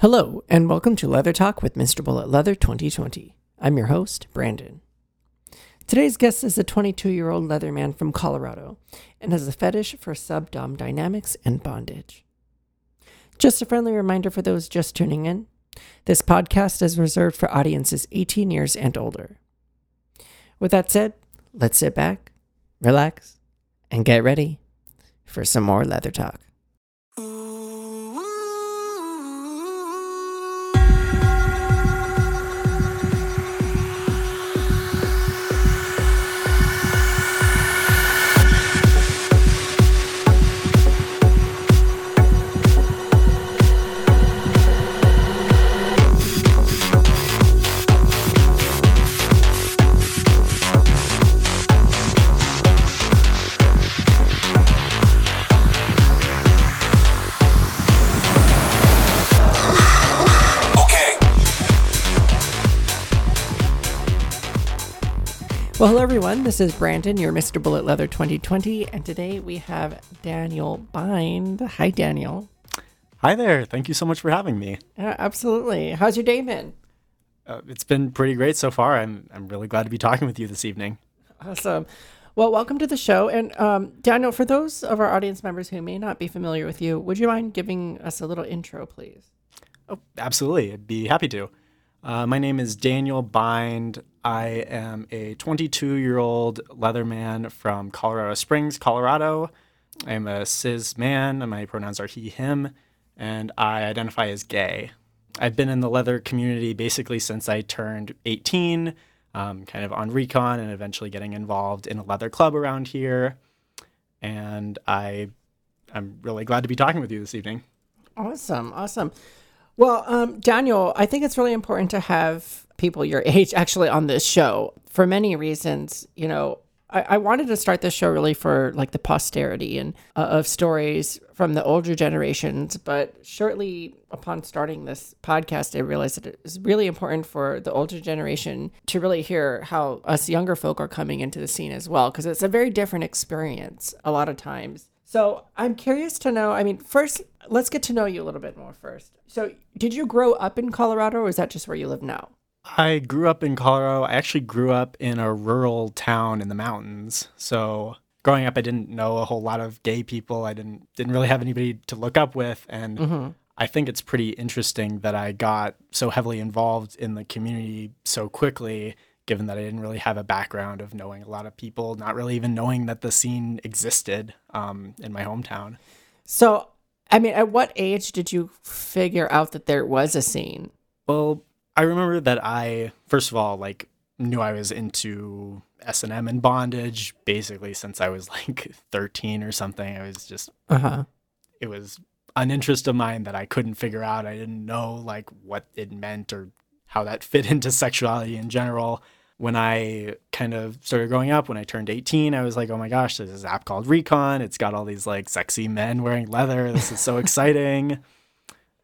Hello, and welcome to Leather Talk with Mr. Bullet Leather 2020. I'm your host, Brandon. Today's guest is a 22 year old leatherman from Colorado and has a fetish for subdom dynamics and bondage. Just a friendly reminder for those just tuning in this podcast is reserved for audiences 18 years and older. With that said, let's sit back, relax, and get ready for some more leather talk. Well, hello everyone. This is Brandon, your Mr. Bullet Leather 2020, and today we have Daniel Bind. Hi, Daniel. Hi there. Thank you so much for having me. Uh, absolutely. How's your day been? Uh, it's been pretty great so far. I'm I'm really glad to be talking with you this evening. Awesome. Well, welcome to the show. And um, Daniel, for those of our audience members who may not be familiar with you, would you mind giving us a little intro, please? Oh, absolutely. I'd be happy to. Uh, my name is Daniel Bind. I am a 22 year old leatherman from Colorado Springs, Colorado. I'm a cis man, and my pronouns are he, him, and I identify as gay. I've been in the leather community basically since I turned 18, um, kind of on recon and eventually getting involved in a leather club around here. And I, I'm really glad to be talking with you this evening. Awesome. Awesome. Well, um, Daniel, I think it's really important to have people your age actually on this show for many reasons. You know, I, I wanted to start this show really for like the posterity and uh, of stories from the older generations. But shortly upon starting this podcast, I realized that it is really important for the older generation to really hear how us younger folk are coming into the scene as well, because it's a very different experience a lot of times. So I'm curious to know. I mean, first, let's get to know you a little bit more first. So, did you grow up in Colorado, or is that just where you live now? I grew up in Colorado. I actually grew up in a rural town in the mountains. So growing up, I didn't know a whole lot of gay people. I didn't didn't really have anybody to look up with, and Mm-hmm. I think it's pretty interesting that I got so heavily involved in the community so quickly. Given that I didn't really have a background of knowing a lot of people, not really even knowing that the scene existed um, in my hometown. So, I mean, at what age did you figure out that there was a scene? Well, I remember that I first of all like knew I was into S and M and bondage basically since I was like 13 or something. I was just Uh huh. it was an interest of mine that I couldn't figure out. I didn't know like what it meant or how that fit into sexuality in general. When I kind of started growing up, when I turned 18, I was like, oh my gosh, there's this app called Recon. It's got all these like sexy men wearing leather. This is so exciting.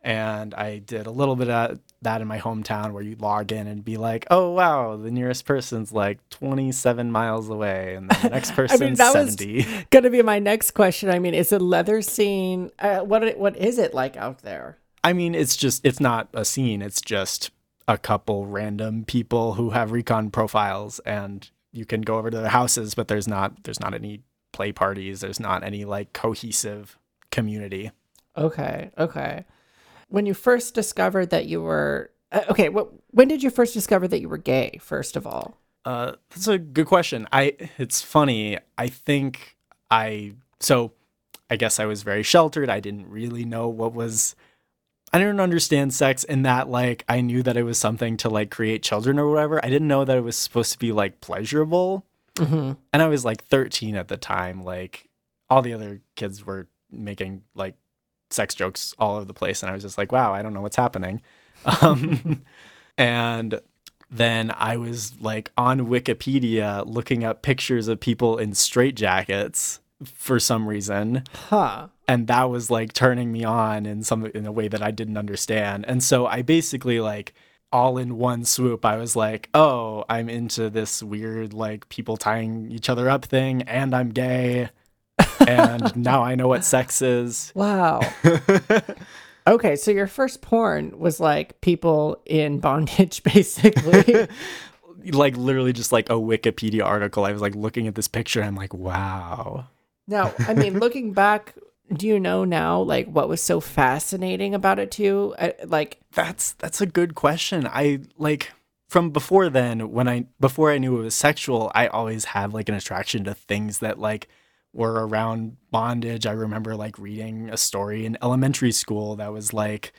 And I did a little bit of that in my hometown where you log in and be like, oh, wow, the nearest person's like 27 miles away. And the next person's that was- 70. Gonna be my next question. I mean, is the leather scene? Uh, what what is it like out there? I mean, it's just it's not a scene. It's just a couple random people who have recon profiles, and you can go over to their houses, but there's not there's not any play parties. There's not any like cohesive community. Okay, okay. When you first discovered that you were uh, okay, what when did you first discover that you were gay? First of all, Uh, that's a good question. I it's funny. I think I so I guess I was very sheltered. I didn't really know what was. I didn't understand sex in that like I knew that it was something to like create children or whatever. I didn't know that it was supposed to be like pleasurable. mm-hmm. And I was like 13 at the time. Like all the other kids were making like sex jokes all over the place, and I was just like, wow, I don't know what's happening. Um, and then I was like on Wikipedia looking up pictures of people in straitjackets for some reason huh? and that was like turning me on in some in a way that I didn't understand. And so I basically like all in one swoop I was like, "Oh, I'm into this weird like people tying each other up thing and I'm gay." And now I know what sex is. Wow. Okay, so your first porn was like people in bondage, basically. like literally just like a Wikipedia article. I was like looking at this picture and I'm like, wow. now, I mean, looking back, do you know now like what was so fascinating about it to you? Uh, like, That's that's a good question. I like from before then when I before I knew it was sexual, I always had like an attraction to things that like were around bondage. I remember like reading a story in elementary school that was like,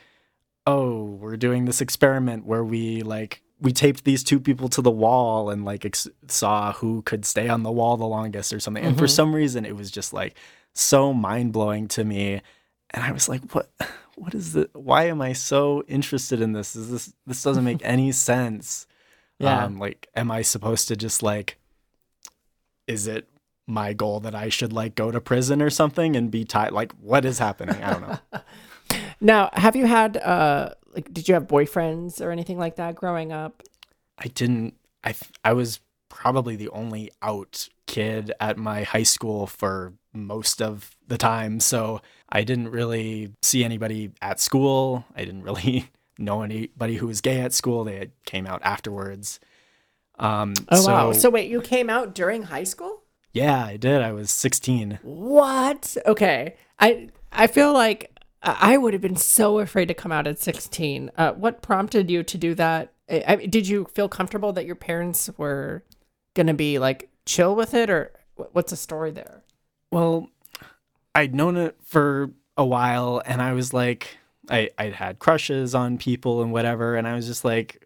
"Oh, we're doing this experiment where we like we taped these two people to the wall and like ex- saw who could stay on the wall the longest or something." And for some reason it was just like so mind-blowing to me. And I was like, "What what is the why am I so interested in this? Is this this doesn't make any sense?" Yeah. Um, like, am I supposed to just like, is it my goal that I should like go to prison or something and be tied? Like, what is happening? I don't know. now, have you had uh, like, did you have boyfriends or anything like that growing up? I didn't, I, I was probably the only out kid at my high school for most of the time. So I didn't really see anybody at school. I didn't really know anybody who was gay at school. They came out afterwards. Um, Oh so, wow! So wait, you came out during high school? Yeah, I did. I was 16. What? Okay. I I feel like I would have been so afraid to come out at 16. Uh, what prompted you to do that? I, I, did you feel comfortable that your parents were going to be like chill with it or what's the story there? Well, I'd known it for a while and I was like I I'd had crushes on people and whatever and I was just like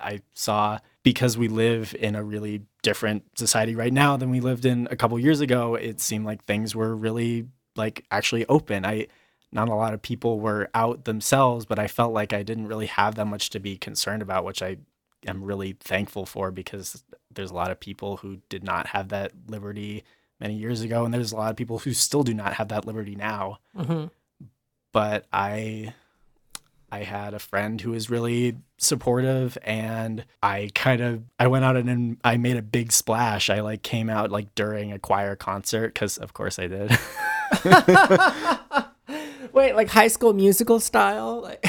I saw because we live in a really different society right now than we lived in a couple years ago, it seemed like things were really like actually open. I not a lot of people were out themselves, but I felt like I didn't really have that much to be concerned about, which I am really thankful for because there's a lot of people who did not have that liberty many years ago, and there's a lot of people who still do not have that liberty now. Mhm. But I, I had a friend who was really supportive, and I kind of I went out and I made a big splash. I like came out like during a choir concert because of course I did. Wait, like high school musical style?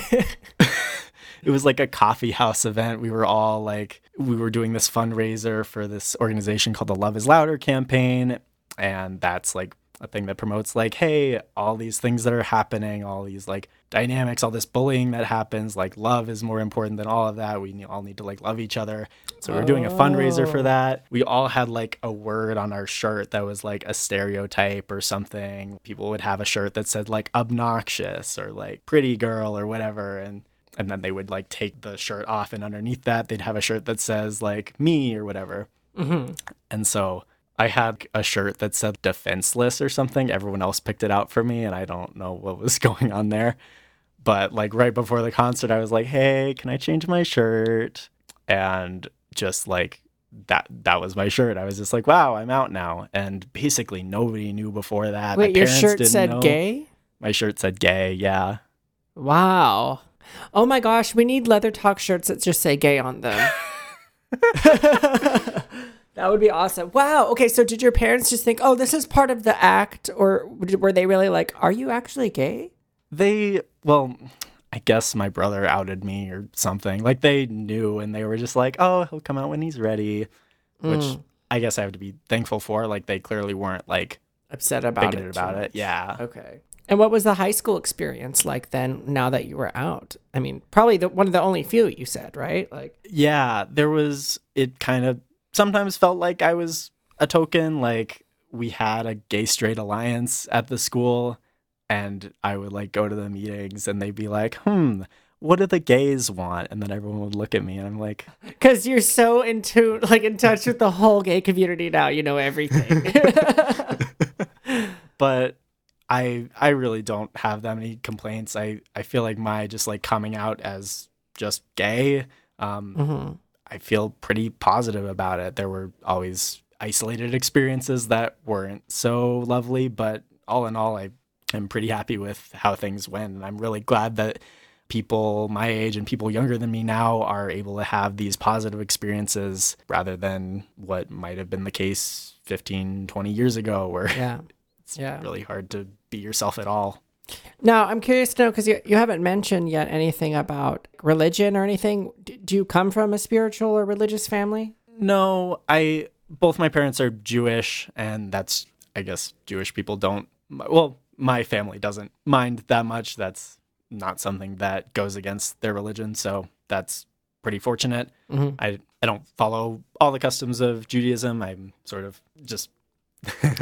It was like a coffee house event. We were all like, we were doing this fundraiser for this organization called the Love is Louder campaign. And that's like a thing that promotes, like, hey, all these things that are happening, all these like dynamics, all this bullying that happens, like, love is more important than all of that. We all need to like love each other. So we were doing a fundraiser for oh. that. We all had like a word on our shirt that was like a stereotype or something. People would have a shirt that said like obnoxious or like pretty girl or whatever. And and then they would like take the shirt off and underneath that they'd have a shirt that says like me or whatever mm-hmm. and so i had a shirt that said defenseless or something everyone else picked it out for me and i don't know what was going on there but like right before the concert i was like hey can i change my shirt and just like that that was my shirt i was just like wow i'm out now and basically nobody knew before that My Wait, your shirt said know. gay? my shirt said gay yeah Wow. Oh my gosh, we need leather talk shirts that just say gay on them. that would be awesome. Wow. Okay, so did your parents just think, "Oh, this is part of the act," or were they really like, "Are you actually gay?" they well i guess my brother outed me or something like they knew and they were just like oh he'll come out when he's ready which Mm. i guess i have to be thankful for like they clearly weren't like Upset about it. about it yeah Okay. And what was the high school experience like then? Now that you were out, I mean, probably the, one of the only few you said, right? Like, yeah there was it kind of sometimes felt like i was a token like we had a gay straight alliance at the school and i would like go to the meetings and they'd be like hmm what do the gays want and then everyone would look at me and i'm like because you're so into like in touch with the whole gay community now, you know everything. but I I really don't have that many complaints. I I feel like my just like coming out as just gay. Um, hmm I feel pretty positive about it. There were always isolated experiences that weren't so lovely, but all in all, I am pretty happy with how things went, and I'm really glad that people my age and people younger than me now are able to have these positive experiences rather than what might have been the case 15 20 years ago where Yeah. it's Yeah. really hard to be yourself at all. Now, I'm curious to know because you, you haven't mentioned yet anything about religion or anything. D- do you come from a spiritual or religious family? No, I both my parents are Jewish, and that's I guess Jewish people don't. Well, my family doesn't mind that much. That's not something that goes against their religion, so that's pretty fortunate. Mhm. I I don't follow all the customs of Judaism. I'm sort of just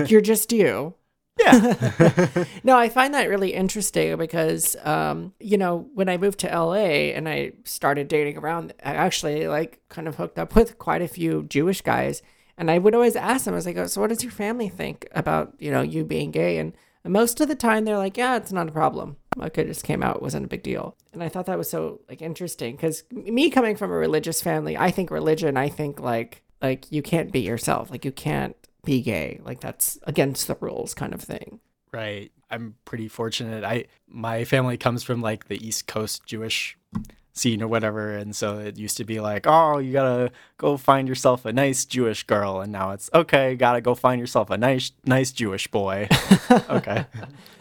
You're just you. Yeah. No, I find that really interesting because, um, you know, when I moved to LA and I started dating around, I actually like kind of hooked up with quite a few Jewish guys. And I would always ask them, I was like, oh, so what does your family think about, you know, you being gay? And most of the time they're like, yeah, it's not a problem. Like it just came out, it wasn't a big deal. And I thought that was so like interesting because me coming from a religious family, I think religion, I think like, like you can't be yourself. Like you can't be gay. Like that's against the rules kind of thing. Right. I'm pretty fortunate. I my family comes from like the East Coast Jewish scene or whatever, and so it used to be like, oh, you gotta go find yourself a nice Jewish girl, and now it's okay, gotta go find yourself a nice nice Jewish boy. okay,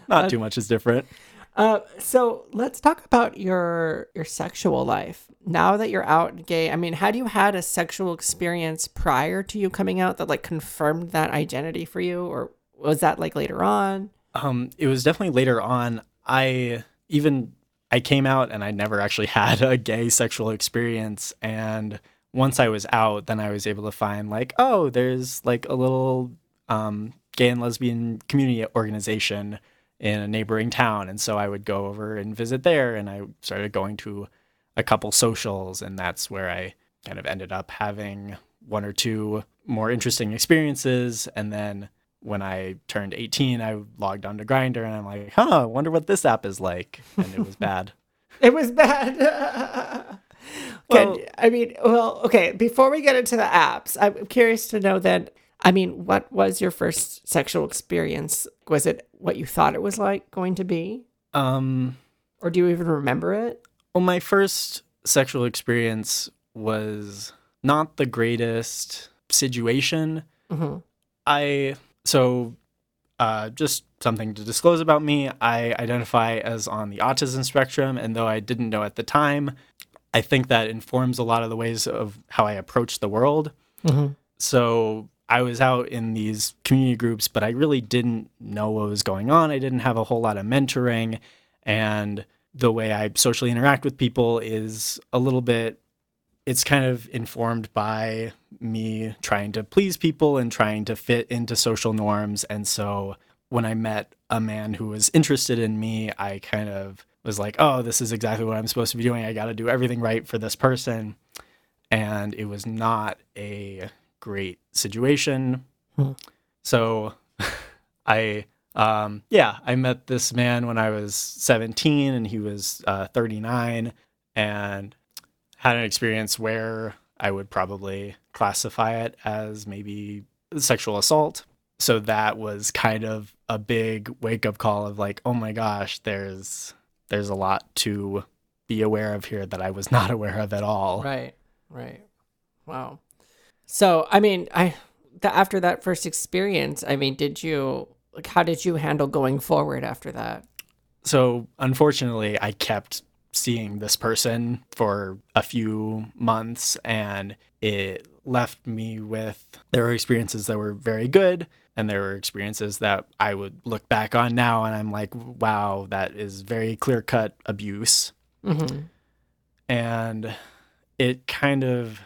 not too uh, much is different. Uh, so let's talk about your your sexual life. Now that you're out and gay, I mean, had you had a sexual experience prior to you coming out that like confirmed that identity for you, or was that like later on? Um, it was definitely later on. I even I came out and I never actually had a gay sexual experience. And once I was out, then I was able to find like, oh, there's like a little um, gay and lesbian community organization in a neighboring town. And so I would go over and visit there. And I started going to a couple socials, and that's where I kind of ended up having one or two more interesting experiences. And then when I turned 18, I logged onto Grindr and I'm like, huh, I wonder what this app is like. And it was bad. It was bad. Well- Can- I mean, well, okay. Before we get into the apps, I'm curious to know then. I mean, what was your first sexual experience? Was it what you thought it was like going to be, Um, or do you even remember it? well, my first sexual experience was not the greatest situation. hmm I, so, uh, just something to disclose about me. I identify as on the autism spectrum, and though I didn't know at the time, I think that informs a lot of the ways of how I approach the world. hmm so I was out in these community groups, but I really didn't know what was going on. I didn't have a whole lot of mentoring, and the way I socially interact with people is a little bit. It's kind of informed by me trying to please people and trying to fit into social norms. And so when I met a man who was interested in me, I kind of was like, oh, this is exactly what I'm supposed to be doing. I got to do everything right for this person. And it was not a great situation. Hmm. So I, um, yeah, I met this man when I was 17 and he was uh, 39 and had an experience where I would probably classify it as maybe sexual assault. So that was kind of a big wake up call of like, oh my gosh, there's there's a lot to be aware of here that I was not aware of at all. Right. Right. Wow. So, I mean, I the, after that first experience, I mean, did you like how did you handle going forward after that? so unfortunately i kept seeing this person for a few months and it left me with there were experiences that were very good and there were experiences that i would look back on now and i'm like wow that is very clear cut abuse hmm and it kind of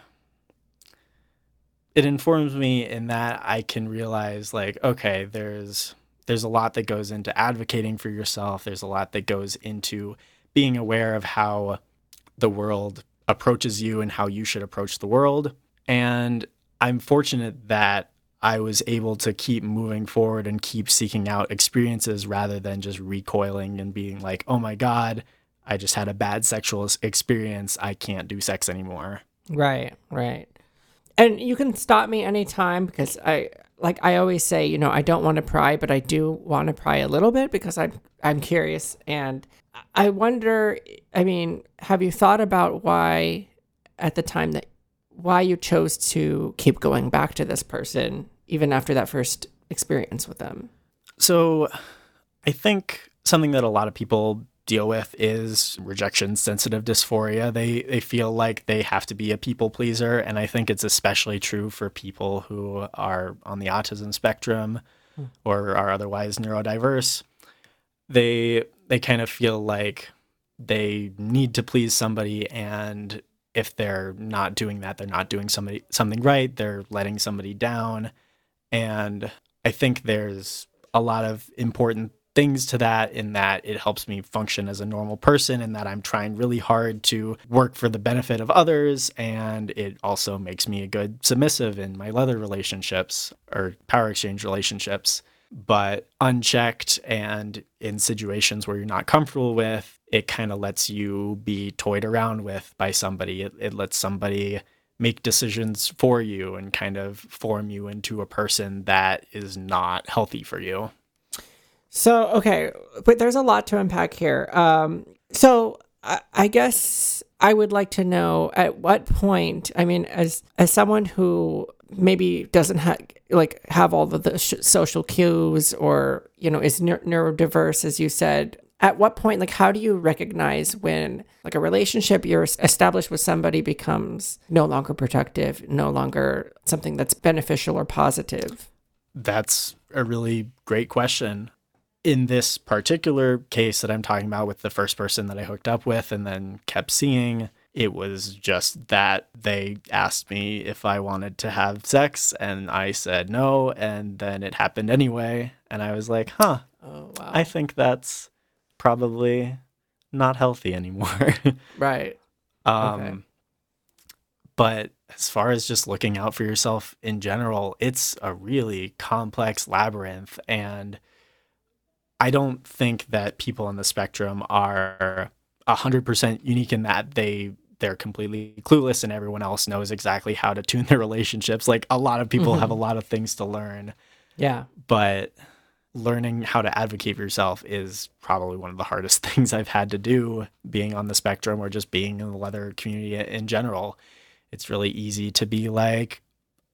it informs me in that I can realize like okay there's there's a lot that goes into advocating for yourself there's a lot that goes into being aware of how the world approaches you and how you should approach the world and I'm fortunate that I was able to keep moving forward and keep seeking out experiences rather than just recoiling and being like oh my god I just had a bad sexual experience. I can't do sex anymore. Right, right. And you can stop me anytime because I like I always say, you know, I don't want to pry, but I do want to pry a little bit because I'm I'm curious and I wonder, I mean, have you thought about why at the time that why you chose to keep going back to this person even after that first experience with them? So I think something that a lot of people deal with is rejection sensitive dysphoria. They they feel like they have to be a people pleaser and I think it's especially true for people who are on the autism spectrum hmm. or are otherwise neurodiverse. They they kind of feel like they need to please somebody and if they're not doing that, they're not doing somebody something right, they're letting somebody down. And I think there's a lot of important things to that in that it helps me function as a normal person and that I'm trying really hard to work for the benefit of others. And it also makes me a good submissive in my leather relationships or power exchange relationships. But unchecked and in situations where you're not comfortable with, it kind of lets you be toyed around with by somebody. It, it lets somebody make decisions for you and kind of form you into a person that is not healthy for you. So okay, but there's a lot to unpack here. Um, so I, I guess I would like to know at what point. I mean, as as someone who maybe doesn't have like have all of the sh- social cues or you know is ne- neurodiverse as you said at what point like how do you recognize when like a relationship you're established with somebody becomes no longer productive no longer something that's beneficial or positive that's a really great question in this particular case that I'm talking about with the first person that I hooked up with and then kept seeing, it was just that they asked me if I wanted to have sex and I said no. And then it happened anyway. And I was like, huh, oh, wow. I think that's probably not healthy anymore. right. Um, okay. But as far as just looking out for yourself in general, it's a really complex labyrinth. And I don't think that people on the spectrum are 100% unique in that they they're completely clueless and everyone else knows exactly how to tune their relationships. Like a lot of people mm-hmm. have a lot of things to learn. Yeah. But learning how to advocate for yourself is probably one of the hardest things I've had to do being on the spectrum or just being in the leather community in general. It's really easy to be like,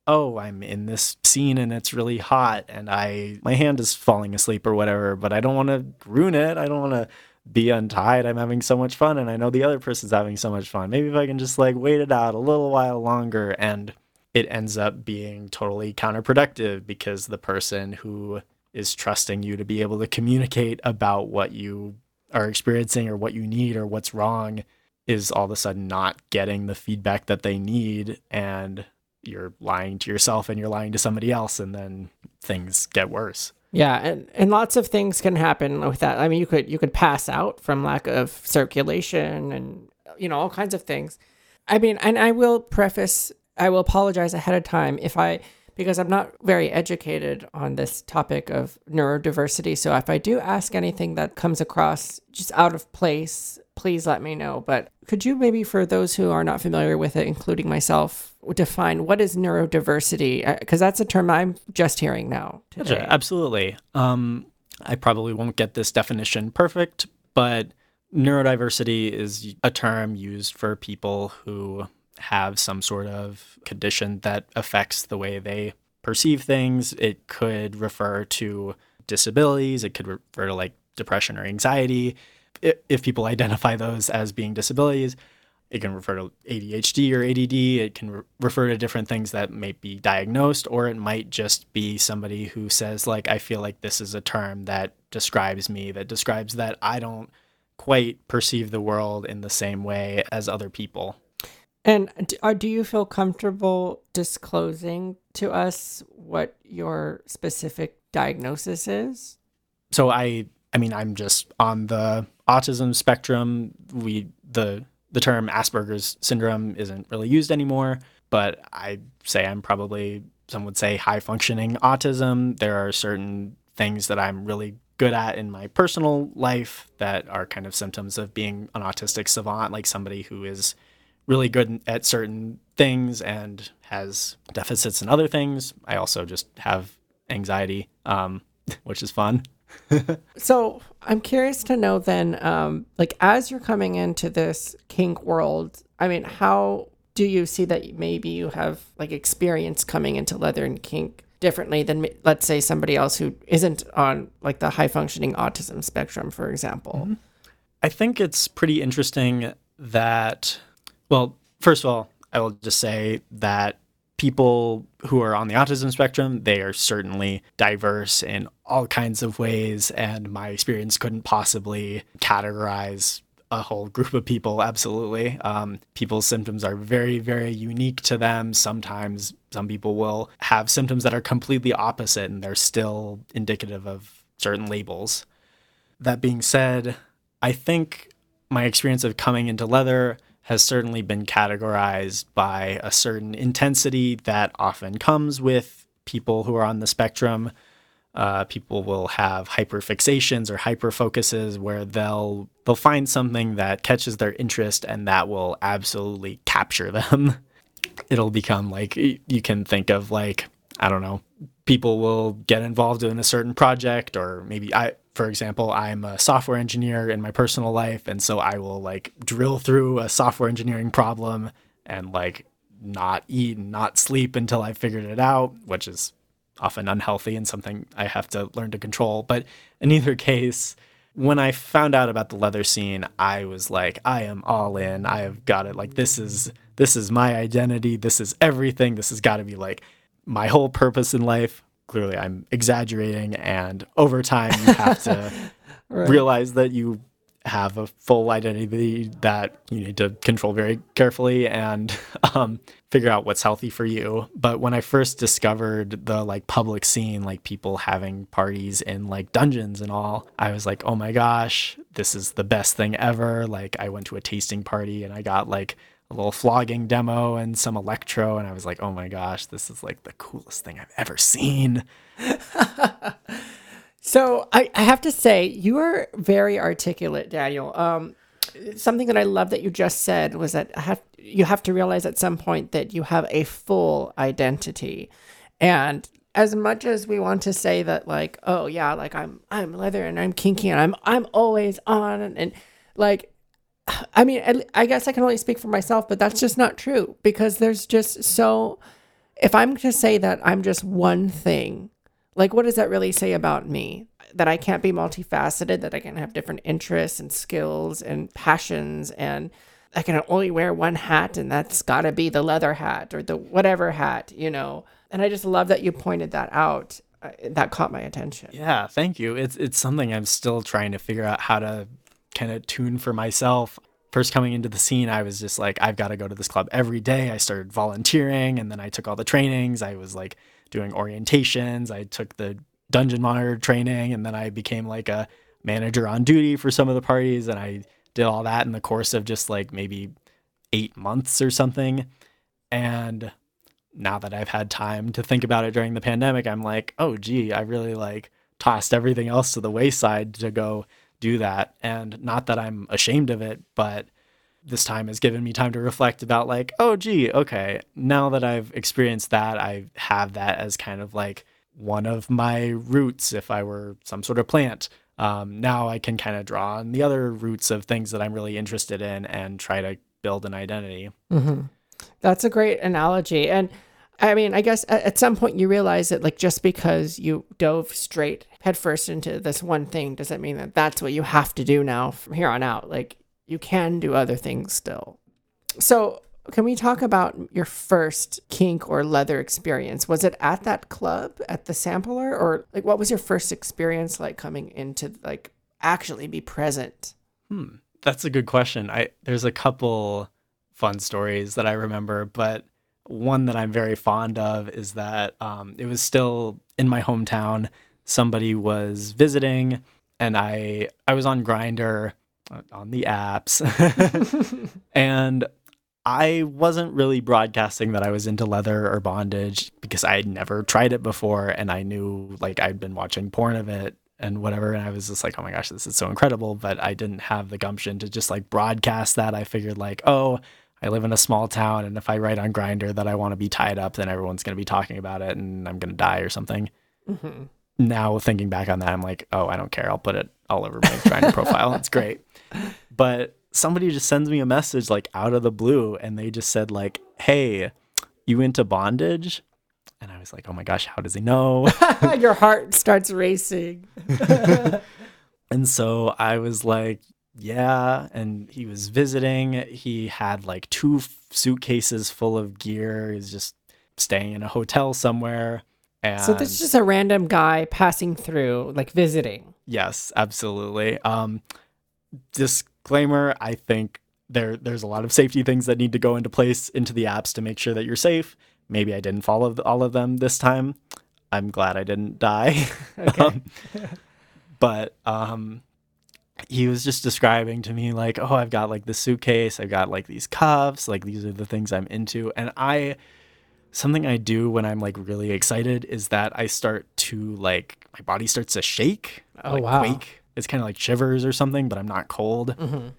oh, I'm in this scene and it's really hot and I my hand is falling asleep or whatever, but I don't want to ruin it. I don't want to be untied. I'm having so much fun and I know the other person's having so much fun. Maybe if I can just like wait it out a little while longer and it ends up being totally counterproductive because the person who is trusting you to be able to communicate about what you are experiencing or what you need or what's wrong is all of a sudden not getting the feedback that they need and you're lying to yourself and you're lying to somebody else and then things get worse. Yeah and and lots of things can happen with that. I mean you could you could pass out from lack of circulation and you know all kinds of things. I mean and i will preface i will apologize ahead of time if i because i'm not very educated on this topic of neurodiversity so if i do ask anything that comes across just out of place please let me know. But could you maybe, for those who are not familiar with it, including myself, define what is neurodiversity? Because uh, that's a term I'm just hearing now. Today. Absolutely. Um, I probably won't get this definition perfect, but neurodiversity is a term used for people who have some sort of condition that affects the way they perceive things. It could refer to disabilities, it could refer to like depression or anxiety if people identify those as being disabilities, it can refer to ADHD or ADD. It can re- refer to different things that may be diagnosed, or it might just be somebody who says, like, I feel like this is a term that describes me, that describes that I don't quite perceive the world in the same way as other people. And do you feel comfortable disclosing to us what your specific diagnosis is? So I I mean, I'm just on the autism spectrum. We the the term Asperger's syndrome isn't really used anymore, but I say I'm probably some would say high functioning autism. There are certain things that I'm really good at in my personal life that are kind of symptoms of being an autistic savant, like somebody who is really good at certain things and has deficits in other things. I also just have anxiety, um, which is fun. so I'm curious to know then, um, like as you're coming into this kink world, I mean, how do you see that maybe you have like experience coming into leather and kink differently than let's say somebody else who isn't on like the high functioning autism spectrum for example mm-hmm. i think it's pretty interesting that well first of all i will just say that people who are on the autism spectrum they are certainly diverse in all kinds of ways and my experience couldn't possibly categorize a whole group of people. Absolutely. Um, people's symptoms are very, very unique to them. Sometimes some people will have symptoms that are completely opposite and they're still indicative of certain labels. That being said, I think my experience of coming into leather has certainly been categorized by a certain intensity that often comes with people who are on the spectrum uh, people will have hyperfixations or hyperfocuses where they'll they'll find something that catches their interest and that will absolutely capture them. It'll become like you can think of like I don't know, people will get involved in a certain project or maybe I for example, I'm a software engineer in my personal life and so I will like drill through a software engineering problem and like not eat and not sleep until I figured it out, which is often unhealthy and something I have to learn to control. But in either case, when I found out about the leather scene, I was like, I am all in. I have got it. Like this is this is my identity. This is everything. This has got to be like my whole purpose in life. Clearly, I'm exaggerating, and over time, you have to right. realize that you have a full identity that you need to control very carefully and um, figure out what's healthy for you. But when I first discovered the like public scene, like people having parties in like dungeons and all, I was like, oh my gosh, this is the best thing ever. Like I went to a tasting party and I got like a little flogging demo and some electro and I was like, oh my gosh, this is like the coolest thing I've ever seen. So I, I have to say, you are very articulate, Daniel. Um, something that I love that you just said was that have, you have to realize at some point that you have a full identity. And as much as we want to say that, like, oh yeah, like I'm I'm leather and I'm kinky and I'm I'm always on and, and like I mean, I guess I can only speak for myself, but that's just not true because there's just so. If I'm to say that I'm just one thing, like, what does that really say about me? That I can't be multifaceted, that I can have different interests and skills and passions, and I can only wear one hat, and that's got to be the leather hat or the whatever hat, you know? And I just love that you pointed that out. Uh, that caught my attention. Yeah, thank you. It's it's something I'm still trying to figure out how to kind of tune for myself. First coming into the scene, I was just like, I've got to go to this club every day. I started volunteering, and then I took all the trainings. I was like doing orientations. I took the dungeon monitor training and then I became like a manager on duty for some of the parties and I did all that in the course of just like maybe 8 months or something. And now that I've had time to think about it during the pandemic, I'm like, "Oh gee, I really like tossed everything else to the wayside to go do that." And not that I'm ashamed of it, but this time has given me time to reflect about like, oh gee, okay, now that I've experienced that, I have that as kind of like one of my roots if I were some sort of plant. Um, now I can kind of draw on the other roots of things that I'm really interested in and try to build an identity. Mm-hmm. That's a great analogy. And I mean, I guess at some point you realize that, like, just because you dove straight headfirst into this one thing doesn't mean that that's what you have to do now from here on out. Like, you can do other things still. So, can we talk about your first kink or leather experience? Was it at that club at the sampler or like what was your first experience like coming into like actually be present? Hmm, that's a good question. I there's a couple fun stories that I remember, but one that I'm very fond of is that um, it was still in my hometown. Somebody was visiting, and I I was on Grindr on the apps. and I wasn't really broadcasting that I was into leather or bondage because I had never tried it before and I knew like I'd been watching porn of it and whatever and I was just like, "Oh my gosh, this is so incredible," but I didn't have the gumption to just like broadcast that. I figured like, "Oh, I live in a small town and if I write on Grindr that I want to be tied up, then everyone's going to be talking about it and I'm going to die or something." Mm-hmm. Now thinking back on that, I'm like, "Oh, I don't care. I'll put it all over my Grindr profile. It's great." but somebody just sends me a message like out of the blue and they just said like, "Hey, you into bondage?" And I was like, oh my gosh, how does he know? Your heart starts racing. and so I was like, yeah. And he was visiting. He had like two suitcases full of gear. He's just staying in a hotel somewhere. And So this is just a random guy passing through, like visiting. Yes, absolutely. Um, disclaimer: I think there there's a lot of safety things that need to go into place into the apps to make sure that you're safe. Maybe I didn't follow all of them this time. I'm glad I didn't die. Okay. Um, but um, he was just describing to me like, oh, I've got like this suitcase, I've got like these cuffs, like these are the things I'm into, and I something I do when I'm like really excited is that I start to like my body starts to shake, Oh, like wow. quake. It's kind of like shivers or something, but I'm not cold. Mhm.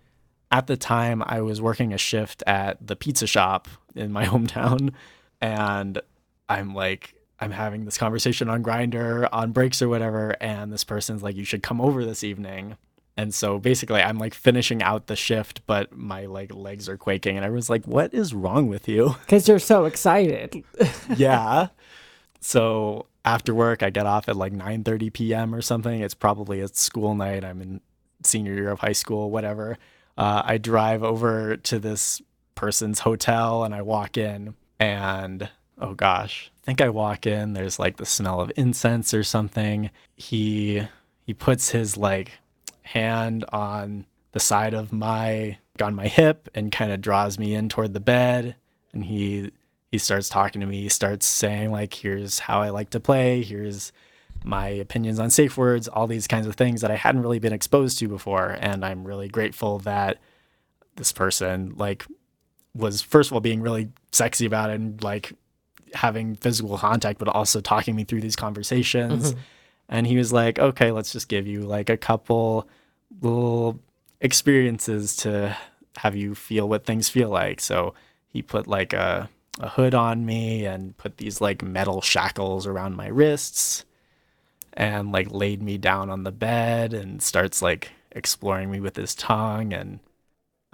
At the time, I was working a shift at the pizza shop in my hometown, and I'm like, I'm having this conversation on Grindr on breaks or whatever, and this person's like, "You should come over this evening." And so basically, I'm like finishing out the shift, but my like legs are quaking, and everyone's like, "What is wrong with you?" Because you're so excited. yeah. So after work, I get off at like 9:30 p.m. or something. It's probably a school night. I'm in senior year of high school, whatever. Uh, I drive over to this person's hotel and I walk in, and oh gosh, I think I walk in. There's like the smell of incense or something. He he puts his like hand on the side of my on my hip and kind of draws me in toward the bed. And he he starts talking to me. He starts saying like here's how i like to play. Here's my opinions on safe words. All these kinds of things that i hadn't really been exposed to before. And i'm really grateful that this person like was first of all being really sexy about it and like having physical contact but also talking me through these conversations mm-hmm. And he was like okay let's just give you like a couple little experiences to have you feel what things feel like so he put like a, a hood on me and put these like metal shackles around my wrists and like laid me down on the bed and starts like exploring me with his tongue and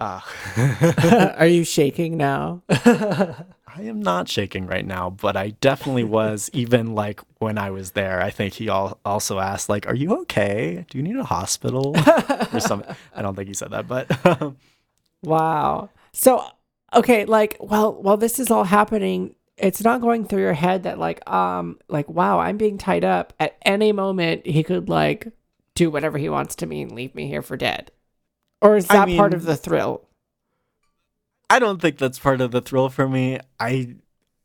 uh Are you shaking now? I am not shaking right now, but I definitely was even like when I was there. I think he al- also asked like, "Are you okay? Do you need a hospital?" or something. I don't think he said that, but wow. So, okay, like, well, while this is all happening, it's not going through your head that, like, um, like, wow, I'm being tied up. At any moment, he could like do whatever he wants to me and leave me here for dead. Or is I that part of the thrill? I don't think that's part of the thrill for me. I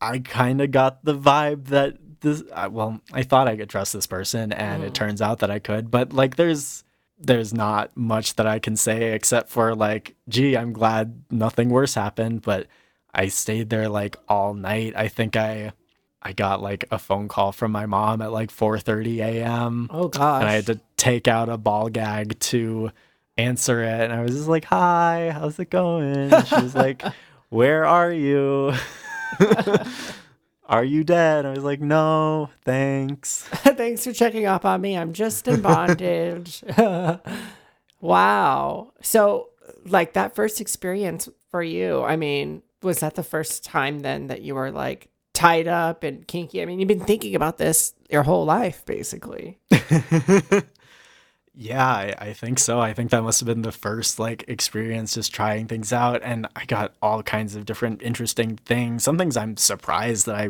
I kind of got the vibe that this I, well, I thought I could trust this person and Mm. it turns out that I could, but like there's there's not much that I can say except for like, gee, I'm glad nothing worse happened, but I stayed there like all night. I think I I got like a phone call from my mom at like 4:30 a.m. Oh gosh. and I had to take out a ball gag to answer it. And I was just like, "Hi, how's it going?" And she was like, "Where are you? are you dead?" I was like, "No, thanks." Thanks for checking up on me. I'm just in bondage. wow. So, like that first experience for you, I mean, was that the first time then that you were like tied up and kinky? I mean, you've been thinking about this your whole life, basically. Yeah, I, I think so. I think that must have been the first like experience just trying things out and I got all kinds of different interesting things. Some things I'm surprised that I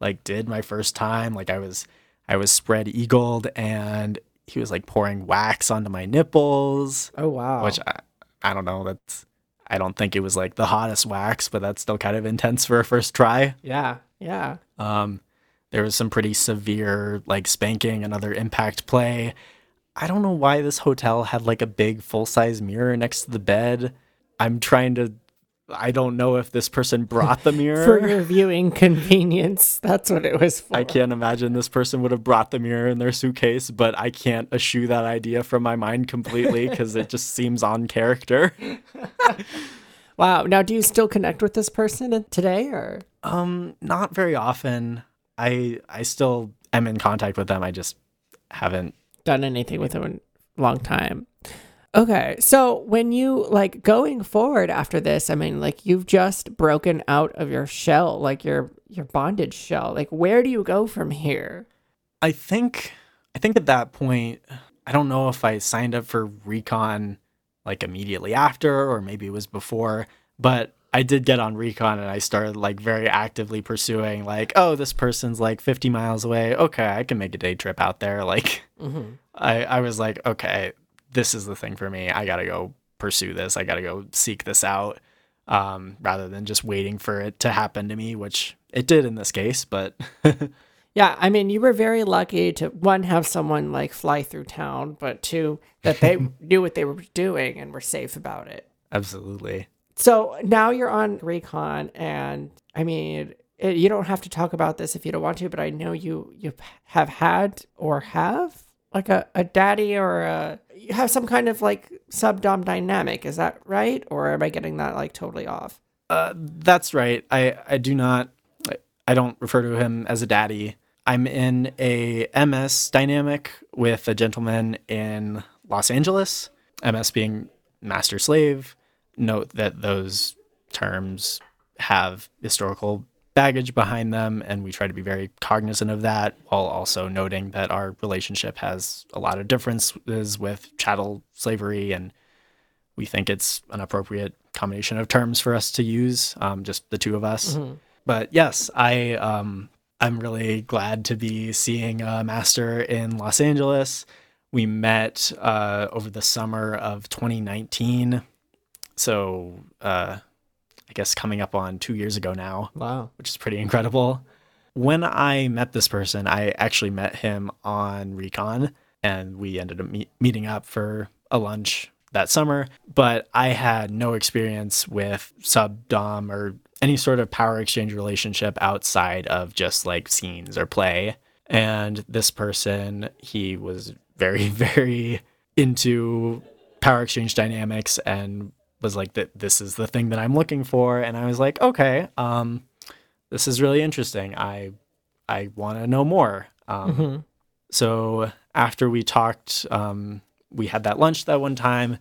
like did my first time. Like I was I was spread eagled and he was like pouring wax onto my nipples, Oh, wow. which I, I don't know, that's I don't think it was like the hottest wax, but that's still kind of intense for a first try. yeah. Yeah. Um, there was some pretty severe like spanking and other impact play. I don't know why this hotel had like a big full size mirror next to the bed. I'm trying to. I don't know if this person brought the mirror. For your viewing convenience. That's what it was for. I can't imagine this person would have brought the mirror in their suitcase, but I can't eschew that idea from my mind completely because it just seems on character. Wow. Now, do you still connect with this person today or? Um, not very often. I I still am in contact with them. I just haven't done anything with him in a long time. Okay. So when you like going forward after this, I mean, like you've just broken out of your shell, like your your bondage shell. Like where do you go from here? I think I think at that point, I don't know if I signed up for recon like immediately after or maybe it was before, but I did get on recon and I started like very actively pursuing like, oh, this person's like 50 miles away. Okay, I can make a day trip out there. Like Mm-hmm. I, I was like, okay, this is the thing for me. I gotta go pursue this. I gotta go seek this out. Um, rather than just waiting for it to happen to me, which it did in this case, but Yeah, I mean, you were very lucky to one have someone like fly through town, but two that they knew what they were doing and were safe about it. absolutely. So now you're on recon, and I mean, it, you don't have to talk about this if you don't want to, but I know you you have had or have like a, a daddy or a you have some kind of like subdom dynamic. Is that right, or am I getting that like totally off? Uh, that's right. I, I do not, I- I don't refer to him as a daddy. I'm in a MS dynamic with a gentleman in Los Angeles, MS being master slave. Note that those terms have historical baggage behind them, and we try to be very cognizant of that while also noting that our relationship has a lot of differences with chattel slavery and we think it's an appropriate combination of terms for us to use, um, just the two of us. But yes, I um, I'm really glad to be seeing a master in Los Angeles. We met uh, over the summer of 2019, so uh, I guess coming up on two years ago now Wow. which is pretty incredible. When I met this person, I actually met him on Recon, and we ended up meet- meeting up for a lunch that summer. But I had no experience with sub dom or any sort of power exchange relationship outside of just like scenes or play. And this person, he was very, very into power exchange dynamics and was like that this is the thing that I'm looking for and I was like okay um this is really interesting. I I want to know more. Um, hmm So after we talked, um, we had that lunch that one time.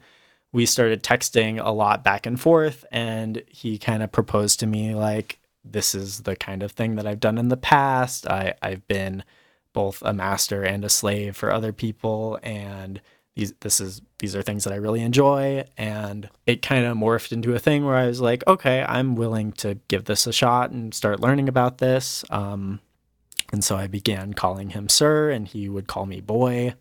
We started texting a lot back and forth, and he kind of proposed to me like, "This is the kind of thing that I've done in the past. I I've been both a master and a slave for other people, and these this is these are things that I really enjoy." And it kind of morphed into a thing where I was like, "Okay, I'm willing to give this a shot and start learning about this." Um, and so I began calling him sir, and he would call me boy.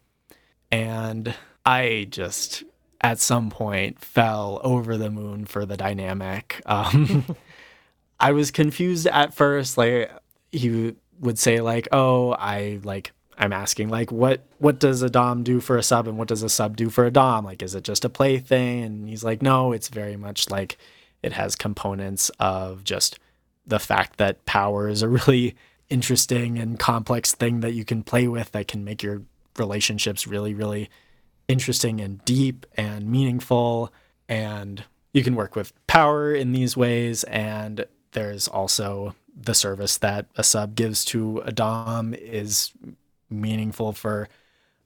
And I just, at some point, fell over the moon for the dynamic. Um, I was confused at first. Like, he would say, like, oh, I like, I'm asking, like, what what does a dom do for a sub, and what does a sub do for a dom? Like, is it just a play thing? And he's like, no, it's very much like it has components of just the fact that power is a really interesting and complex thing that you can play with that can make your relationships really, really interesting and deep and meaningful. And you can work with power in these ways. And there's also the service that a sub gives to a Dom is meaningful for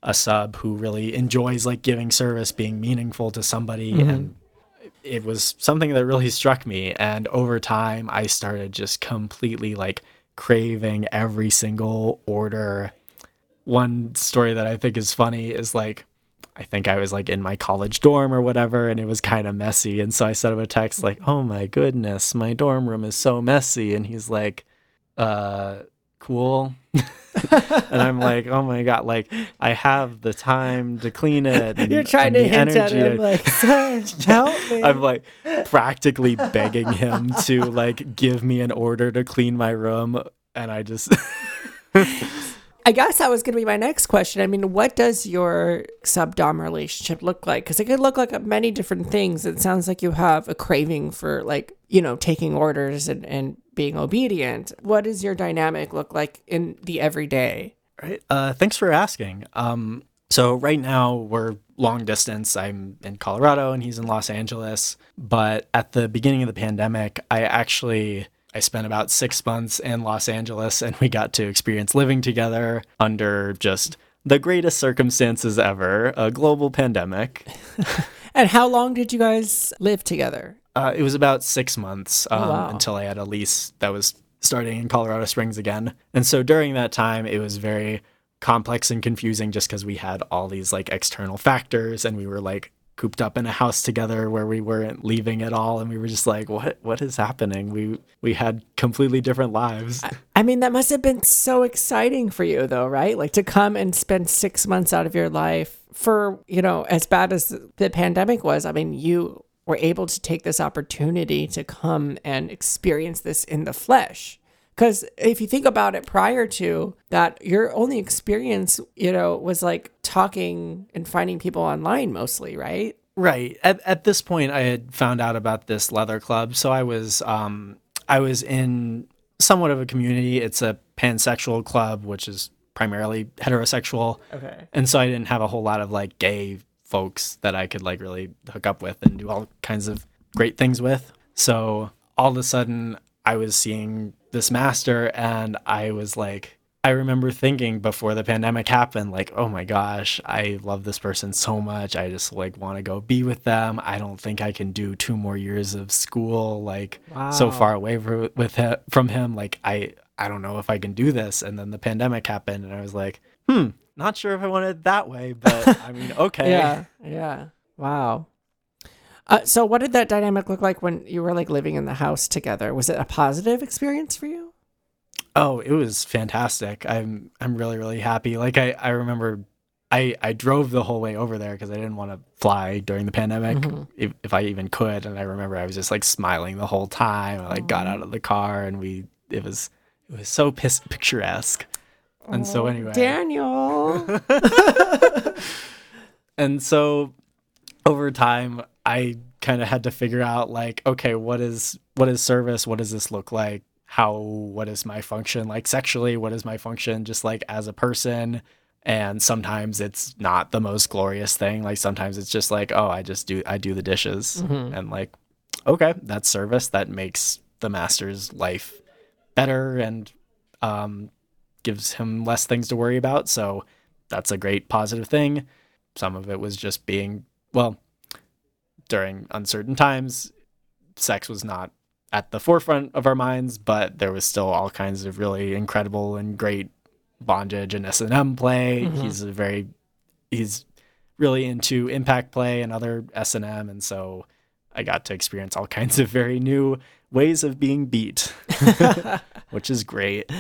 a sub who really enjoys like giving service, being meaningful to somebody. And it was something that really struck me. And over time, I started just completely like craving every single order. One story that I think is funny is like, I think I was like in my college dorm or whatever, and it was kind of messy. And so I sent him a text like, "Oh my goodness, my dorm room is so messy," and he's like, "Uh, cool." and I'm like, "Oh my god, like I have the time to clean it." And, You're trying to the hint at him like, help me. I'm like practically begging him to like give me an order to clean my room, and I just I guess that was going to be my next question. I mean, what does your sub-dom relationship look like? Because it could look like many different things. It sounds like you have a craving for, like, you know, taking orders and, and being obedient. What does your dynamic look like in the everyday? Right. Uh, thanks for asking. Um, so right now we're long distance. I'm in Colorado and he's in Los Angeles. But at the beginning of the pandemic, I actually I spent about six months in Los Angeles and we got to experience living together under just the greatest circumstances ever, a global pandemic. and how long did you guys live together? Uh, it was about six months um, Oh, wow. until I had a lease that was starting in Colorado Springs again. And so during that time, it was very complex and confusing just because we had all these like external factors and we were like cooped up in a house together where we weren't leaving at all and we were just like what what is happening we we had completely different lives I mean, that must have been so exciting for you, though, right? Like to come and spend six months out of your life for, you know, as bad as the pandemic was. I mean, you were able to take this opportunity to come and experience this in the flesh. Because if you think about it prior to that, your only experience, you know, was like talking and finding people online mostly, right? Right. At at this point I had found out about this leather club. So I was um I was in somewhat of a community. It's a pansexual club, which is primarily heterosexual. Okay. And so I didn't have a whole lot of like gay folks that I could like really hook up with and do all kinds of great things with. So all of a sudden I was seeing this master and I was like I remember thinking before the pandemic happened like oh my gosh I love this person so much I just like want to go be with them I don't think I can do two more years of school like so far away with him, from him like I I don't know if I can do this and then the pandemic happened and I was like hmm not sure if I want it that way but I mean okay Yeah. Yeah. Wow. Uh, so, what did that dynamic look like when you were like living in the house together? Was it a positive experience for you? Oh, it was fantastic. I'm I'm really really happy. Like I I remember I I drove the whole way over there because I didn't want to fly during the pandemic if, if I even could. And I remember I was just like smiling the whole time. I like got out of the car and we it was it was so picturesque. And so anyway, Daniel. and so over time i kind of had to figure out like okay what is what is service? What does this look like? How what is my function? Like sexually what is my function? Just like as a person. And sometimes it's not the most glorious thing. Like sometimes it's just like oh i just do i do the dishes. And like okay that's service. That makes the master's life better and um, gives him less things to worry about. So that's a great positive thing. Some of it was just being well during uncertain times sex was not at the forefront of our minds but there was still all kinds of really incredible and great bondage and s&m play. He's a very he's really into impact play and other s&m and so i got to experience all kinds of very new ways of being beat which is great.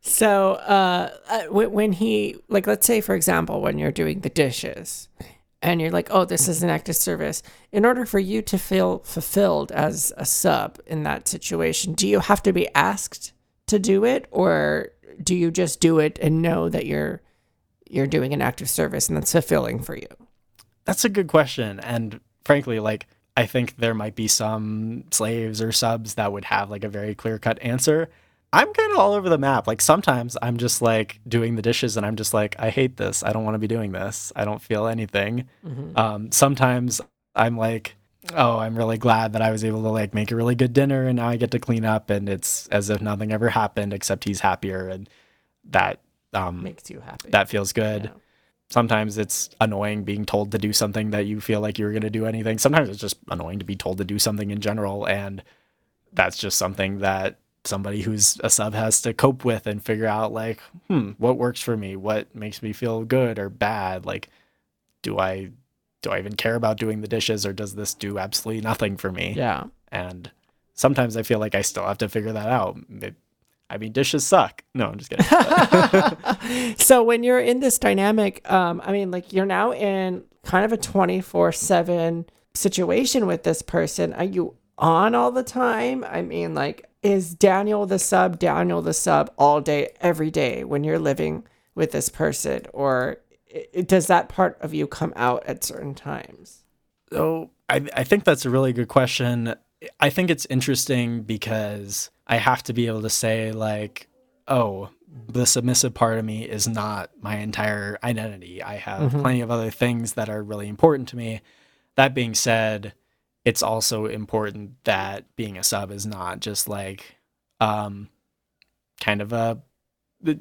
So, uh, uh, when he, like, let's say, for example, when you're doing the dishes and you're like, oh, this is an active service, in order for you to feel fulfilled as a sub in that situation, do you have to be asked to do it or do you just do it and know that you're you're doing an active service and that's fulfilling for you That's a good question. And frankly, like, I think there might be some slaves or subs that would have like a very clear cut answer. I'm kind of all over the map. Like, sometimes I'm just like doing the dishes and I'm just like, I hate this. I don't want to be doing this. I don't feel anything. Um, sometimes I'm like, oh, I'm really glad that I was able to like make a really good dinner and now I get to clean up and it's as if nothing ever happened except he's happier and that um, makes you happy that feels good Yeah. sometimes it's annoying being told to do something that you feel like you're going to do anything sometimes it's just annoying to be told to do something in general and that's just something that somebody who's a sub has to cope with and figure out like hmm what works for me? What makes me feel good or bad? Like do i do i even care about doing the dishes or does this do absolutely nothing for me? Yeah. And sometimes i feel like i still have to figure that out. It- i mean dishes suck. No i'm just kidding. So when you're in this dynamic um i mean like you're now in kind of a 24/7 situation with this person. Are you on all the time i mean like is daniel the sub daniel the sub all day every day when you're living with this person or i- i- does that part of you come out at certain times So I, I think that's a really good question. I think it's interesting because I have to be able to say like, oh, the submissive part of me is not my entire identity. I have mm-hmm. plenty of other things that are really important to me. That being said, it's also important that being a sub is not just like um kind of a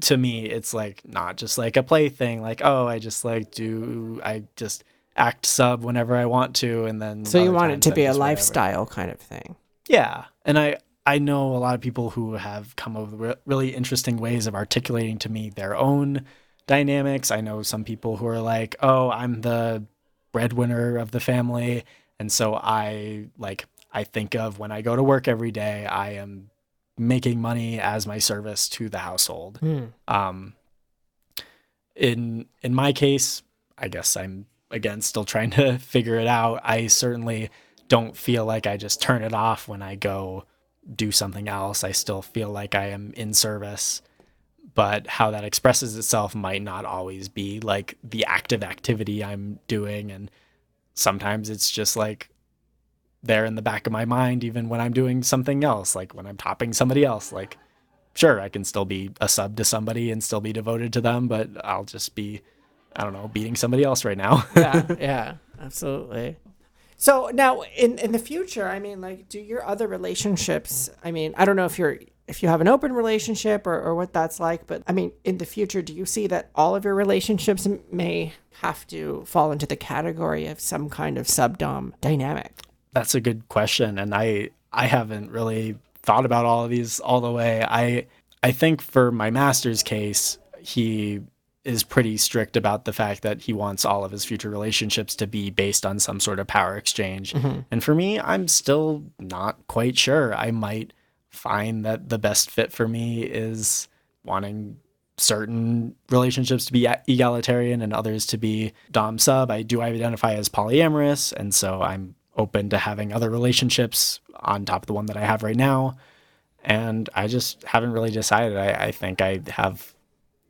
to me, it's like not just like a play thing. Like, oh, I just like do, I just act sub whenever I want to, and then So you want it to be a just whatever. lifestyle kind of thing. Yeah, and I I know a lot of people who have come up with re- really interesting ways of articulating to me their own dynamics. I know some people who are like, "Oh, I'm the breadwinner of the family," and so I like I think of when I go to work every day, I am making money as my service to the household. Hmm. Um, in in my case, I guess I'm again still trying to figure it out. I certainly don't feel like I just turn it off when I go do something else. I still feel like I am in service, but how that expresses itself might not always be like the active activity I'm doing and sometimes it's just like there in the back of my mind even when I'm doing something else, like when I'm topping somebody else, like sure, I can still be a sub to somebody and still be devoted to them, but I'll just be, I don't know, beating somebody else right now. yeah, yeah, absolutely. So now in in the future, I mean, like, do your other relationships? I mean, I don't know if you're if you have an open relationship or, or what that's like, but I mean, in the future, do you see that all of your relationships may have to fall into the category of some kind of subdom dynamic? That's a good question, and I I haven't really thought about all of these all the way. I I think for my master's case, he is pretty strict about the fact that he wants all of his future relationships to be based on some sort of power exchange. Mm-hmm. And for me, I'm still not quite sure. I might find that the best fit for me is wanting certain relationships to be egalitarian and others to be dom sub. I do identify as polyamorous, and so I'm open to having other relationships on top of the one that I have right now. And I just haven't really decided. I, I think I have,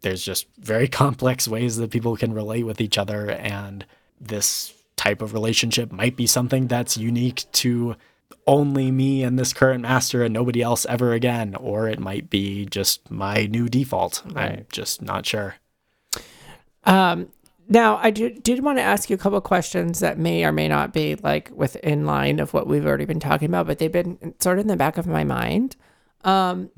there's just very complex ways that people can relate with each other. And this type of relationship might be something that's unique to only me and this current master and nobody else ever again. Or it might be just my new default. I'm just not sure. Um, now, I did, did want to ask you a couple questions that may or may not be like within line of what we've already been talking about, but they've been sort of in the back of my mind. Um,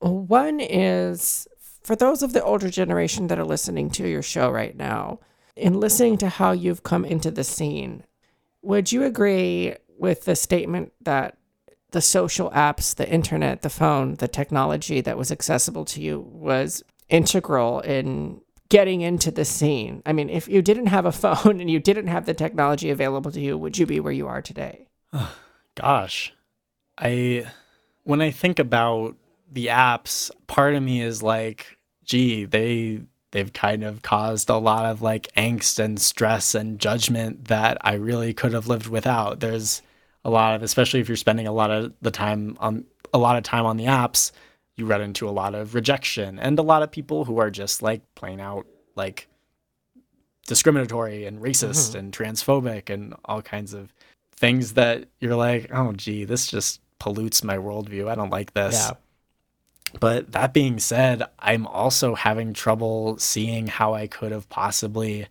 One is for those of the older generation that are listening to your show right now, in listening to how you've come into the scene, would you agree with the statement that the social apps, the internet, the phone, the technology that was accessible to you was integral in getting into the scene. I mean, if you didn't have a phone and you didn't have the technology available to you, would you be where you are today? Gosh, I when I think about the apps, part of me is like, gee, they they've kind of caused a lot of like angst and stress and judgment that I really could have lived without. There's a lot of especially if you're spending a lot of the time on a lot of time on the apps, you run into a lot of rejection and a lot of people who are just like plain out like discriminatory and racist mm-hmm. and transphobic and all kinds of things that you're like, oh, gee, this just pollutes my worldview. I don't like this. Yeah. But that being said, I'm also having trouble seeing how I could have possibly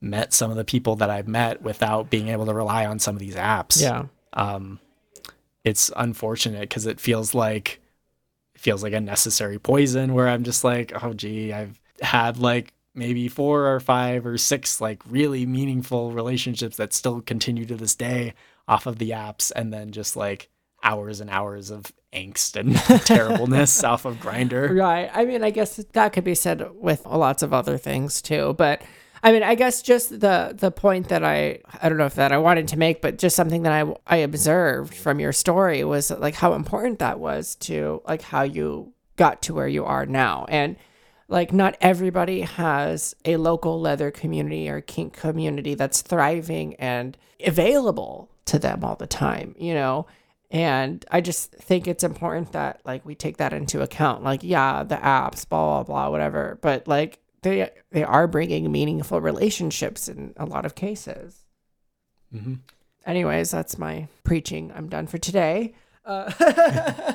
met some of the people that I've met without being able to rely on some of these apps. Yeah. Um, it's unfortunate because it feels like it feels like a necessary poison where I'm just like, oh gee, I've had like maybe four or five or six like really meaningful relationships that still continue to this day off of the apps and then just like hours and hours of angst and terribleness off of Grindr Right. I mean, I guess that could be said with lots of other things too, but I mean, I guess just the the point that I I don't know if that I wanted to make, but just something that I I observed from your story was like how important that was to like how you got to where you are now. And like not everybody has a local leather community or kink community that's thriving and available to them all the time, you know. And I just think it's important that like we take that into account. Like, yeah, the apps, blah blah blah, whatever. But like they they are bringing meaningful relationships in a lot of cases. Mhm. Anyways, that's my preaching. I'm done for today. Uh,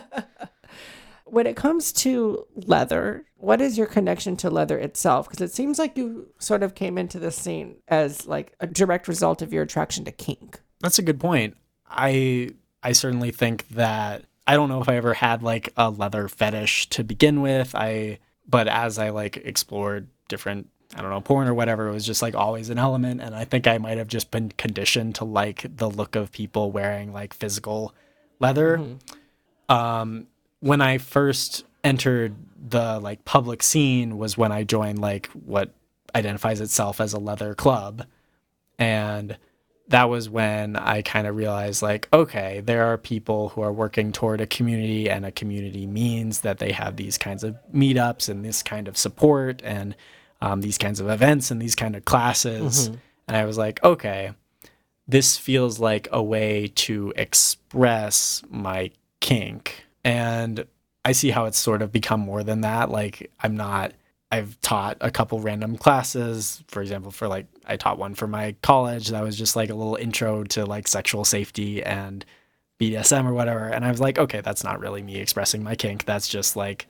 when it comes to leather, what is your connection to leather itself? Because it seems like you sort of came into this scene as like a direct result of your attraction to kink. That's a good point. I I certainly think that I don't know if I ever had like a leather fetish to begin with. I but as I like explored different I don't know, porn or whatever, it was just like always an element. And I think I might have just been conditioned to like the look of people wearing like physical leather. Mm-hmm. Um, when I first entered the like public scene was when I joined like what identifies itself as a leather club. And that was when I kind of realized like, okay, there are people who are working toward a community, and a community means that they have these kinds of meetups and this kind of support and um, these kinds of events and these kind of classes. Mm-hmm. And I was like, okay, this feels like a way to express my kink. And I see how it's sort of become more than that. Like, I'm not I've taught a couple random classes. For example, for like I taught one for my college that was just like a little intro to like sexual safety and BDSM or whatever. And I was like, okay, that's not really me expressing my kink. That's just like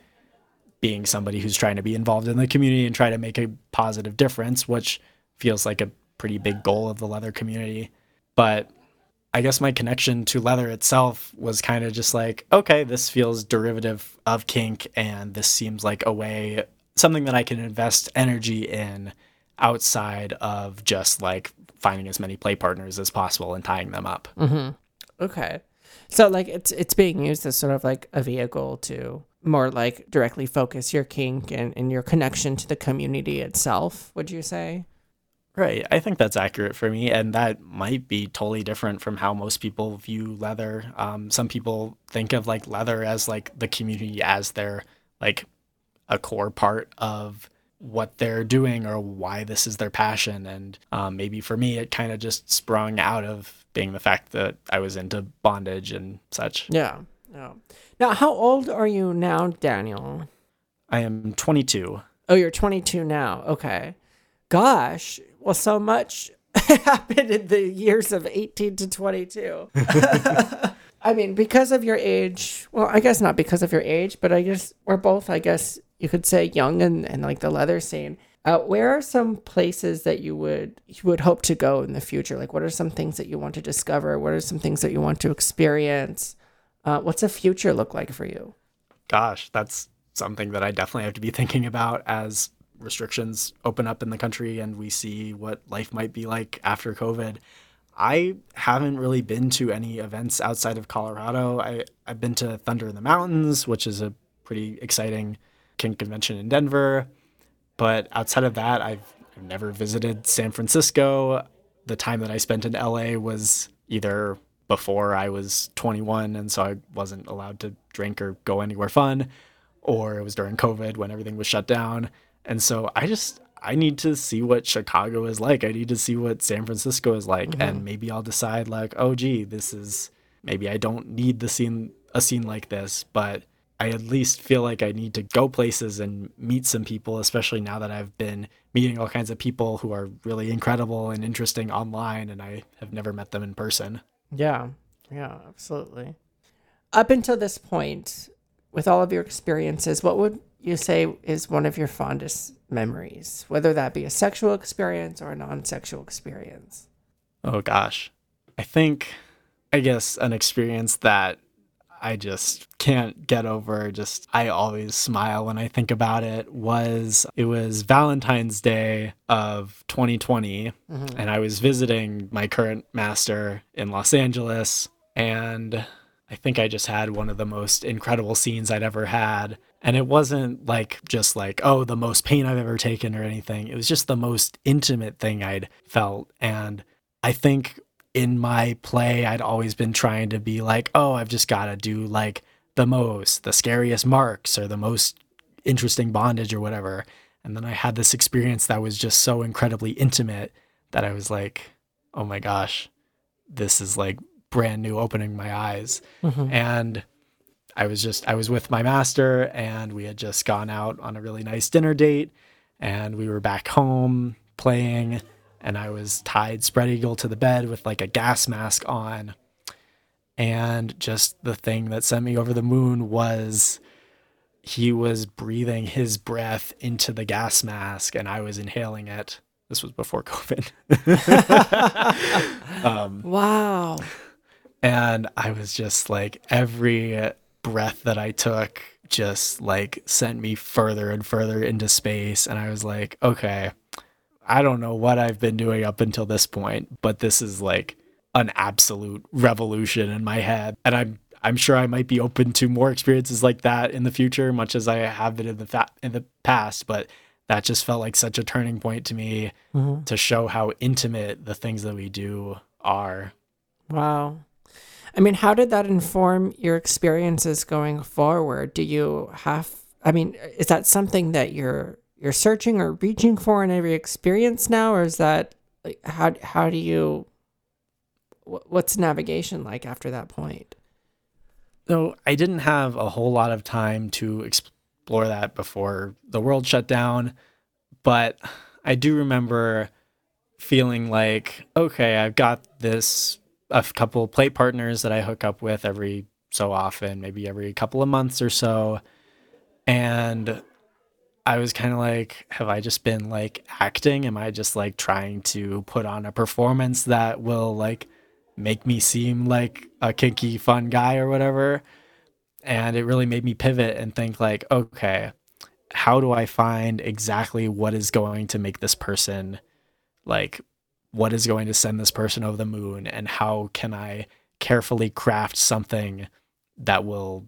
being somebody who's trying to be involved in the community and try to make a positive difference, which feels like a pretty big goal of the leather community. But I guess my connection to leather itself was kind of just like, okay, this feels derivative of kink, and this seems like a way something that I can invest energy in outside of just like finding as many play partners as possible and tying them up. Mm-hmm. Okay. So like it's it's being used as sort of like a vehicle to more like directly focus your kink and, and your connection to the community itself, would you say? Right. I think that's accurate for me. And that might be totally different from how most people view leather. Um, some people think of like leather as like the community as their like a core part of what they're doing or why this is their passion. And um, maybe for me, it kind of just sprung out of being the fact that I was into bondage and such. Yeah. Yeah. Now, how old are you now, Daniel? I am 22. Oh, you're 22 now. Okay. Gosh. Well, so much happened in the years of 18 to 22. I mean, because of your age, well, I guess not because of your age, but I guess we're both, I guess, you could say young and, and like the leather scene. Uh, where are some places that you would you would hope to go in the future? Like, what are some things that you want to discover? What are some things that you want to experience? Uh, what's a future look like for you? Gosh, that's something that I definitely have to be thinking about as restrictions open up in the country and we see what life might be like after COVID. I haven't really been to any events outside of Colorado. I, I've been to Thunder in the Mountains, which is a pretty exciting kink convention in Denver. But outside of that, I've never visited San Francisco. The time that I spent in LA was either before I was 21, and so I wasn't allowed to drink or go anywhere fun, or it was during COVID when everything was shut down. And so I just, I need to see what Chicago is like. I need to see what San Francisco is like, mm-hmm. and maybe I'll decide like, oh, gee, this is maybe I don't need the scene a scene like this, but I at least feel like I need to go places and meet some people, especially now that I've been meeting all kinds of people who are really incredible and interesting online and I have never met them in person. Yeah, yeah, absolutely. Up until this point, with all of your experiences, what would you say is one of your fondest memories, whether that be a sexual experience or a non sexual experience? Oh, gosh. I think, I guess, an experience that I just can't get over just I always smile when I think about it was it was Valentine's Day of 2020 mm-hmm. and I was visiting my current master in Los Angeles and I think I just had one of the most incredible scenes I'd ever had. And it wasn't like just like oh the most pain I've ever taken or anything. It was just the most intimate thing I'd felt. And I think in my play, I'd always been trying to be like, oh, I've just got to do like the most, the scariest marks or the most interesting bondage or whatever. And then I had this experience that was just so incredibly intimate that I was like, oh my gosh, this is like brand new, opening my eyes. Mm-hmm. And I was just, I was with my master and we had just gone out on a really nice dinner date and we were back home playing and I was tied spread eagle to the bed with like a gas mask on. And just the thing that sent me over the moon was he was breathing his breath into the gas mask and I was inhaling it. This was before COVID. um, wow. And I was just like, every breath that I took just like sent me further and further into space. And I was like, okay, I don't know what I've been doing up until this point, but this is like an absolute revolution in my head. And I'm I'm sure I might be open to more experiences like that in the future, much as I have been in the fa- in the past. But that just felt like such a turning point to me mm-hmm. to show how intimate the things that we do are. Wow. I mean, how did that inform your experiences going forward? Do you have I mean, is that something that you're you're searching or reaching for in every experience now or is that like how how do you what's navigation like after that point? So I didn't have a whole lot of time to explore that before the world shut down, but I do remember feeling like, okay, I've got this a couple play partners that I hook up with every so often, maybe every couple of months or so. And I was kind of like, have I just been like acting? Am I just like trying to put on a performance that will like make me seem like a kinky fun guy or whatever? And it really made me pivot and think like okay how do i find exactly what is going to make this person like what is going to send this person over the moon? And how can i carefully craft something that will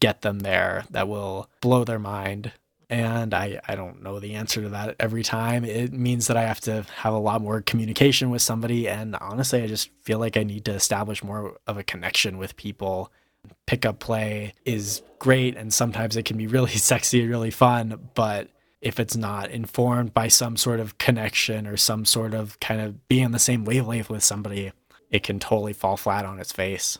get them there that will blow their mind and I, I don't know the answer to that every time. It means that I have to have a lot more communication with somebody. And honestly, I just feel like I need to establish more of a connection with people. Pickup play is great, and sometimes it can be really sexy and really fun. But if it's not informed by some sort of connection or some sort of kind of being on the same wavelength with somebody, it can totally fall flat on its face.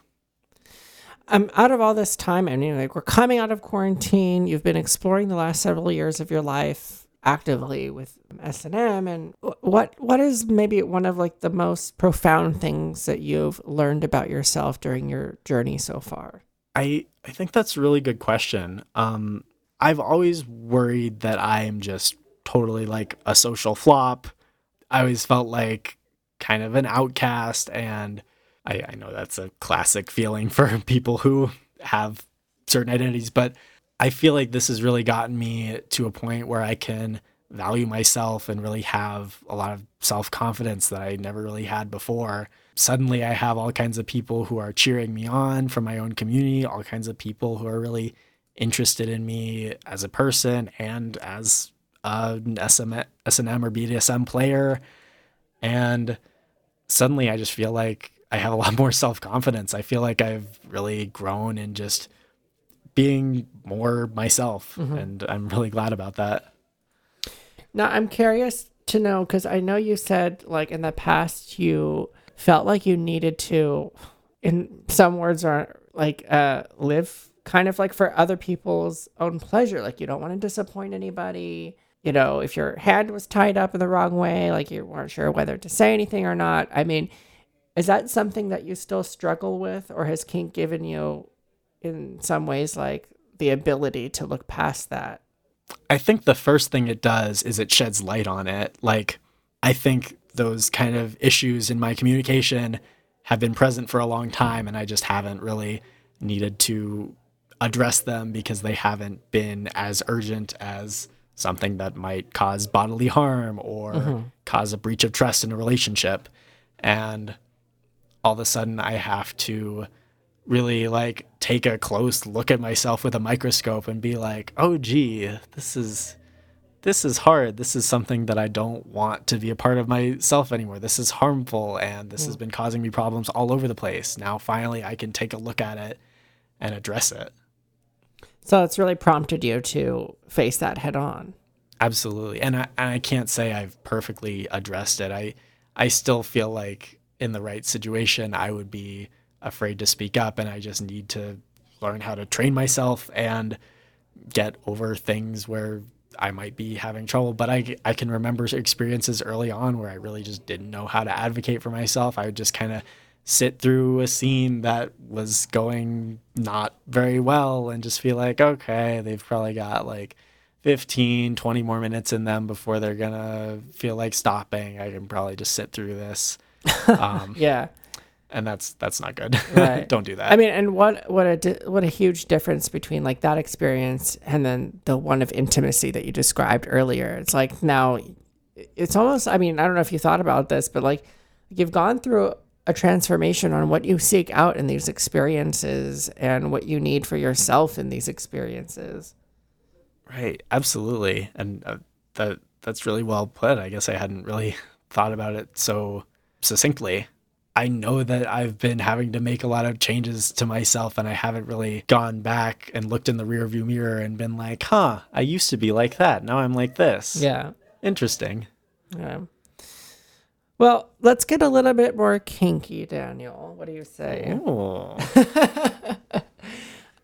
I'm out of all this time. I mean, like we're coming out of quarantine. You've been exploring the last several years of your life actively with S and M. And what what is maybe one of like the most profound things that you've learned about yourself during your journey so far? I I think that's a really good question. Um, I've always worried that I am just totally like a social flop. I always felt like kind of an outcast and I, I know that's a classic feeling for people who have certain identities, but I feel like this has really gotten me to a point where I can value myself and really have a lot of self confidence that I never really had before. Suddenly, I have all kinds of people who are cheering me on from my own community, all kinds of people who are really interested in me as a person and as an SM, or BDSM player. And suddenly, I just feel like I have a lot more self confidence. I feel like I've really grown in just being more myself, mm-hmm. and I'm really glad about that. Now, I'm curious to know because I know you said, like, in the past, you felt like you needed to, in some words, are like, uh, live kind of like for other people's own pleasure. Like, you don't want to disappoint anybody. You know, if your hand was tied up in the wrong way, like you weren't sure whether to say anything or not. I mean, is that something that you still struggle with, or has kink given you, in some ways, like the ability to look past that? I think the first thing it does is it sheds light on it. Like, I think those kind of issues in my communication have been present for a long time, and I just haven't really needed to address them because they haven't been as urgent as something that might cause bodily harm or mm-hmm. cause a breach of trust in a relationship. And all of a sudden I have to really like take a close look at myself with a microscope and be like, "Oh gee, this is this is hard. This is something that I don't want to be a part of myself anymore. This is harmful and this mm. has been causing me problems all over the place. Now finally I can take a look at it and address it." So it's really prompted you to face that head on. Absolutely. And I, and I can't say I've perfectly addressed it. I I still feel like in the right situation, I would be afraid to speak up. And I just need to learn how to train myself and get over things where I might be having trouble. But I, I can remember experiences early on where I really just didn't know how to advocate for myself. I would just kind of sit through a scene that was going not very well and just feel like, okay, they've probably got like 15, 20 more minutes in them before they're going to feel like stopping. I can probably just sit through this um, yeah. and that's that's not good. Right. Don't do that. I mean, and what what a di- what a huge difference between like that experience and then the one of intimacy that you described earlier. It's like now, it's almost. I mean, I don't know if you thought about this, but like you've gone through a transformation on what you seek out in these experiences and what you need for yourself in these experiences. Right, absolutely, and uh, that that's really well put. I guess I hadn't really thought about it so succinctly. I know that I've been having to make a lot of changes to myself, and I haven't really gone back and looked in the rearview mirror and been like, "Huh, I used to be like that. Now I'm like this." Yeah. interesting. Yeah. Well, let's get a little bit more kinky, Daniel. What do you say?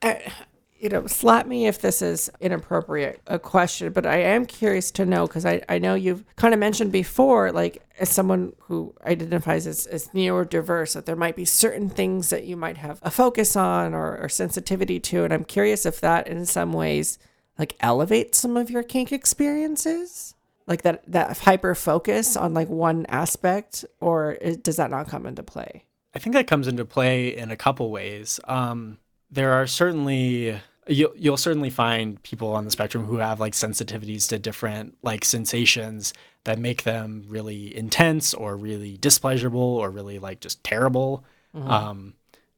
you know, slap me if this is inappropriate a question, but I am curious to know because I, I know you've kind of mentioned before, like as someone who identifies as, as neurodiverse, that there might be certain things that you might have a focus on or, or sensitivity to. And I'm curious if that in some ways like elevates some of your kink experiences. Like that, that hyper focus on like one aspect, or it, does that not come into play? I think that comes into play in a couple ways. Um, there are certainly you'll you'll certainly find people on the spectrum who have like sensitivities to different like sensations that make them really intense or really displeasurable or really like just terrible. Um,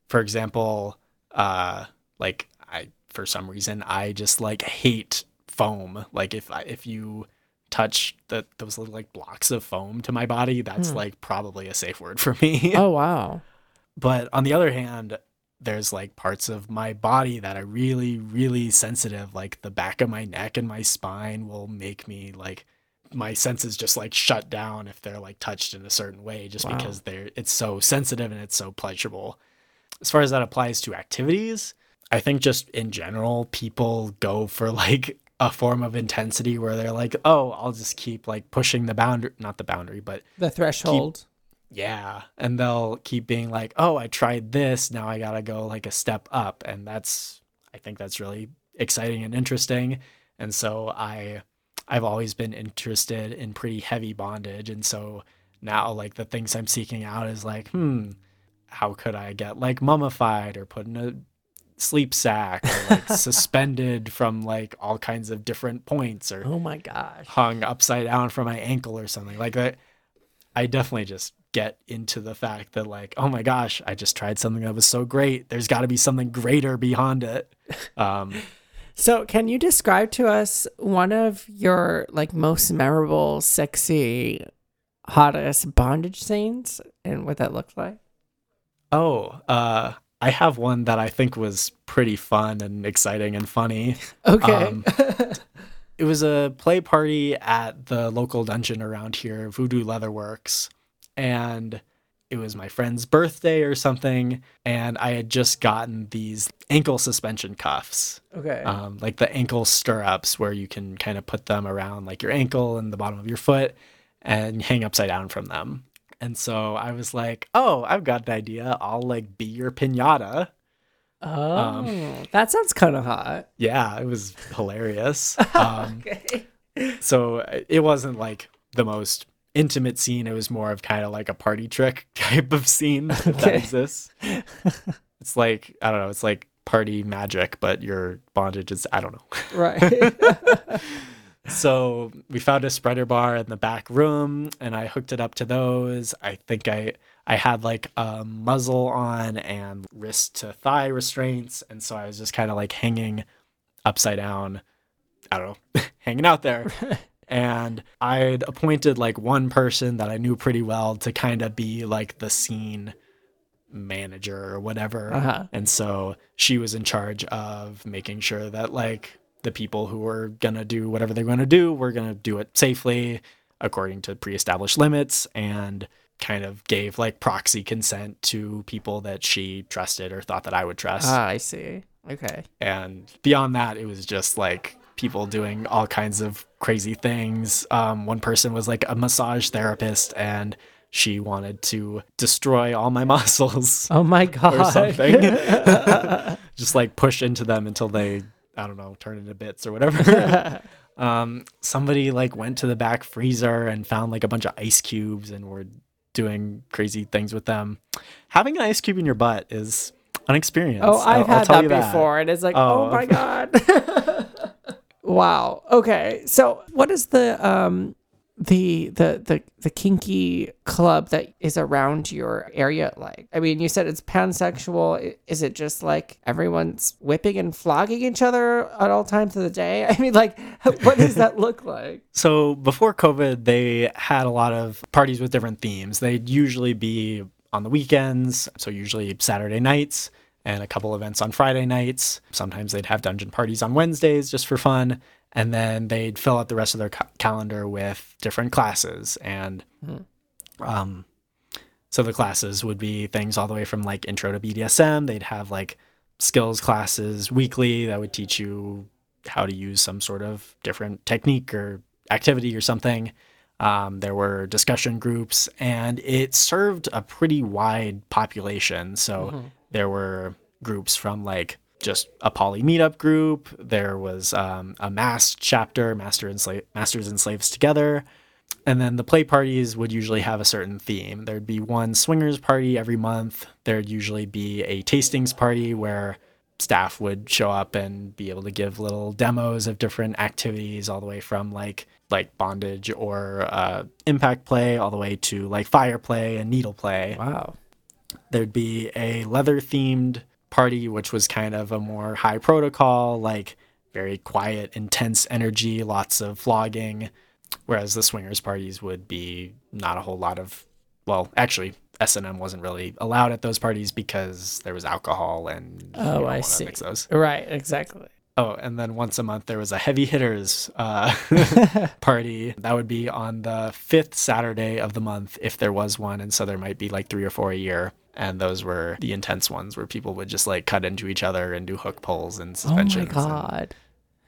for example, uh, like I for some reason I just like hate foam. Like if I, if you touch the, those little like blocks of foam to my body, that's like probably a safe word for me. Oh, wow. But on the other hand, there's like parts of my body that are really, really sensitive. Like the back of my neck and my spine will make me like my senses just like shut down if they're like touched in a certain way, just Wow. because they're it's so sensitive and it's so pleasurable. As far as that applies to activities, I think just in general, people go for like a form of intensity where they're like, oh, I'll just keep like pushing the boundary, not the boundary, but The threshold. Yeah. And they'll keep being like, oh, I tried this. Now I got to go like a step up. And that's, I think that's really exciting and interesting. And so I, I've always been interested in pretty heavy bondage. And so now, like, the things I'm seeking out is like, hmm, how could I get like mummified or put in a sleep sack or like suspended from like all kinds of different points or Oh my gosh. hung upside down from my ankle or something like that. I definitely just get into the fact that like, oh my gosh, I just tried something that was so great. There's got to be something greater beyond it. Um, So, can you describe to us one of your like most memorable, sexy, hottest bondage scenes and what that looked like? oh, uh, I have one that I think was pretty fun and exciting and funny. Okay. Um, it was a play party at the local dungeon around here, Voodoo Leatherworks, and it was my friend's birthday or something, and I had just gotten these ankle suspension cuffs, okay. um, like the ankle stirrups, where you can kind of put them around like your ankle and the bottom of your foot, and hang upside down from them. And so I was like, "Oh, I've got an idea. I'll like be your pinata." oh, um, that sounds kind of hot. Yeah, it was hilarious. Um, Okay. so uh, it wasn't like the most intimate scene it was more of kind of like a party trick type of scene if that exists. It's like i don't know it's like party magic but your bondage is i don't know. Right. so we found a spreader bar in the back room and i hooked it up to those. I think i i had like a muzzle on and wrist to thigh restraints and so i was just kind of like hanging upside down i don't know hanging out there and i'd appointed like one person that i knew pretty well to kind of be like the scene manager or whatever Uh-huh. and so she was in charge of making sure that like the people who were gonna do whatever they're gonna do were gonna do it safely according to pre-established limits and kind of gave like proxy consent to people that she trusted or thought that I would trust. ah, I see. Okay. And beyond that, it was just like people doing all kinds of crazy things. Um, one person was like a massage therapist and she wanted to destroy all my muscles Oh my god. or something. just like push into them until they, I don't know, turn into bits or whatever. um, somebody like went to the back freezer and found like a bunch of ice cubes and were doing crazy things with them. Having an ice cube in your butt is an experience. Oh, I've I'll- I'll had tell that you before, and it's like, oh, Oh, my god. Wow. Okay. So, what is the um the the the the kinky club that is around your area like? I mean, you said it's pansexual. Is it just like everyone's whipping and flogging each other at all times of the day? I mean, like, what does that look like? So before COVID, they had a lot of parties with different themes. They'd usually be on the weekends, so usually Saturday nights, and a couple events on Friday nights. Sometimes they'd have dungeon parties on Wednesdays just for fun, and then they'd fill out the rest of their ca- calendar with different classes. And um, so the classes would be things all the way from like intro to BDSM. They'd have like skills classes weekly that would teach you how to use some sort of different technique or activity or something. Um, there were discussion groups, and it served a pretty wide population. So there were groups from like just a poly meetup group. There was um, a MAsT chapter, master and masters and slaves together. And then the play parties would usually have a certain theme. There'd be one swingers party every month. There'd usually be a tastings party where staff would show up and be able to give little demos of different activities, all the way from like like bondage or uh, impact play, all the way to like fire play and needle play Wow. There'd be a leather themed party which was kind of a more high protocol like very quiet intense energy lots of flogging whereas the swingers parties would be not a whole lot of well actually s&m wasn't really allowed at those parties because there was alcohol and Oh, I see. mix those Right. Exactly. Oh, and then once a month there was a heavy hitters uh, party. That would be on the fifth Saturday of the month if there was one, and so there might be like three or four a year. And those were the intense ones where people would just like cut into each other and do hook pulls and suspensions. Oh my god.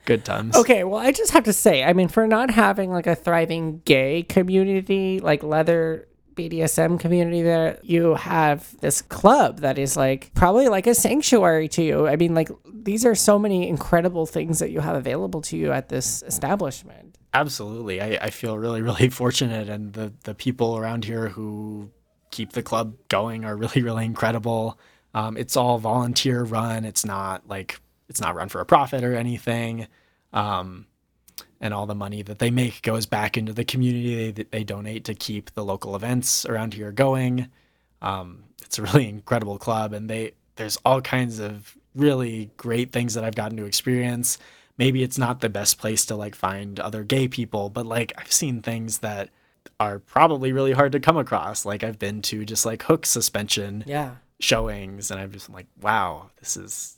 Good times. Okay, well, I just have to say, I mean, for not having like a thriving gay community, like leather BDSM community there, you have this club that is like probably like a sanctuary to you. I mean, like these are so many incredible things that you have available to you at this establishment. Absolutely. I, I feel really, really fortunate, and the, the people around here who keep the club going are really, really incredible. Um, it's all volunteer run. It's not like it's not run for a profit or anything. Um, and all the money that they make goes back into the community. They, they donate to keep the local events around here going. Um, it's a really incredible club, and they there's all kinds of really great things that I've gotten to experience. Maybe it's not the best place to like find other gay people, but like I've seen things that are probably really hard to come across. Like I've been to just like hook suspension Yeah. showings, and I'm just like, wow, this is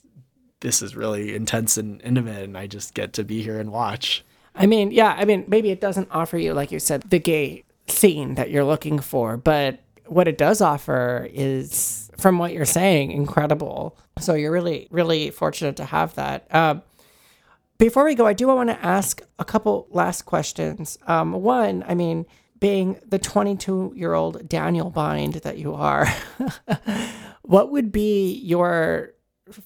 this is really intense and intimate, and I just get to be here and watch. I mean, yeah, I mean, maybe it doesn't offer you, like you said, the gay scene that you're looking for, but what it does offer is, from what you're saying, incredible. So you're really, really fortunate to have that. Um, before we go, I do want to ask a couple last questions. Um, one, I mean, being the 22 year old Daniel Bind that you are, what would be your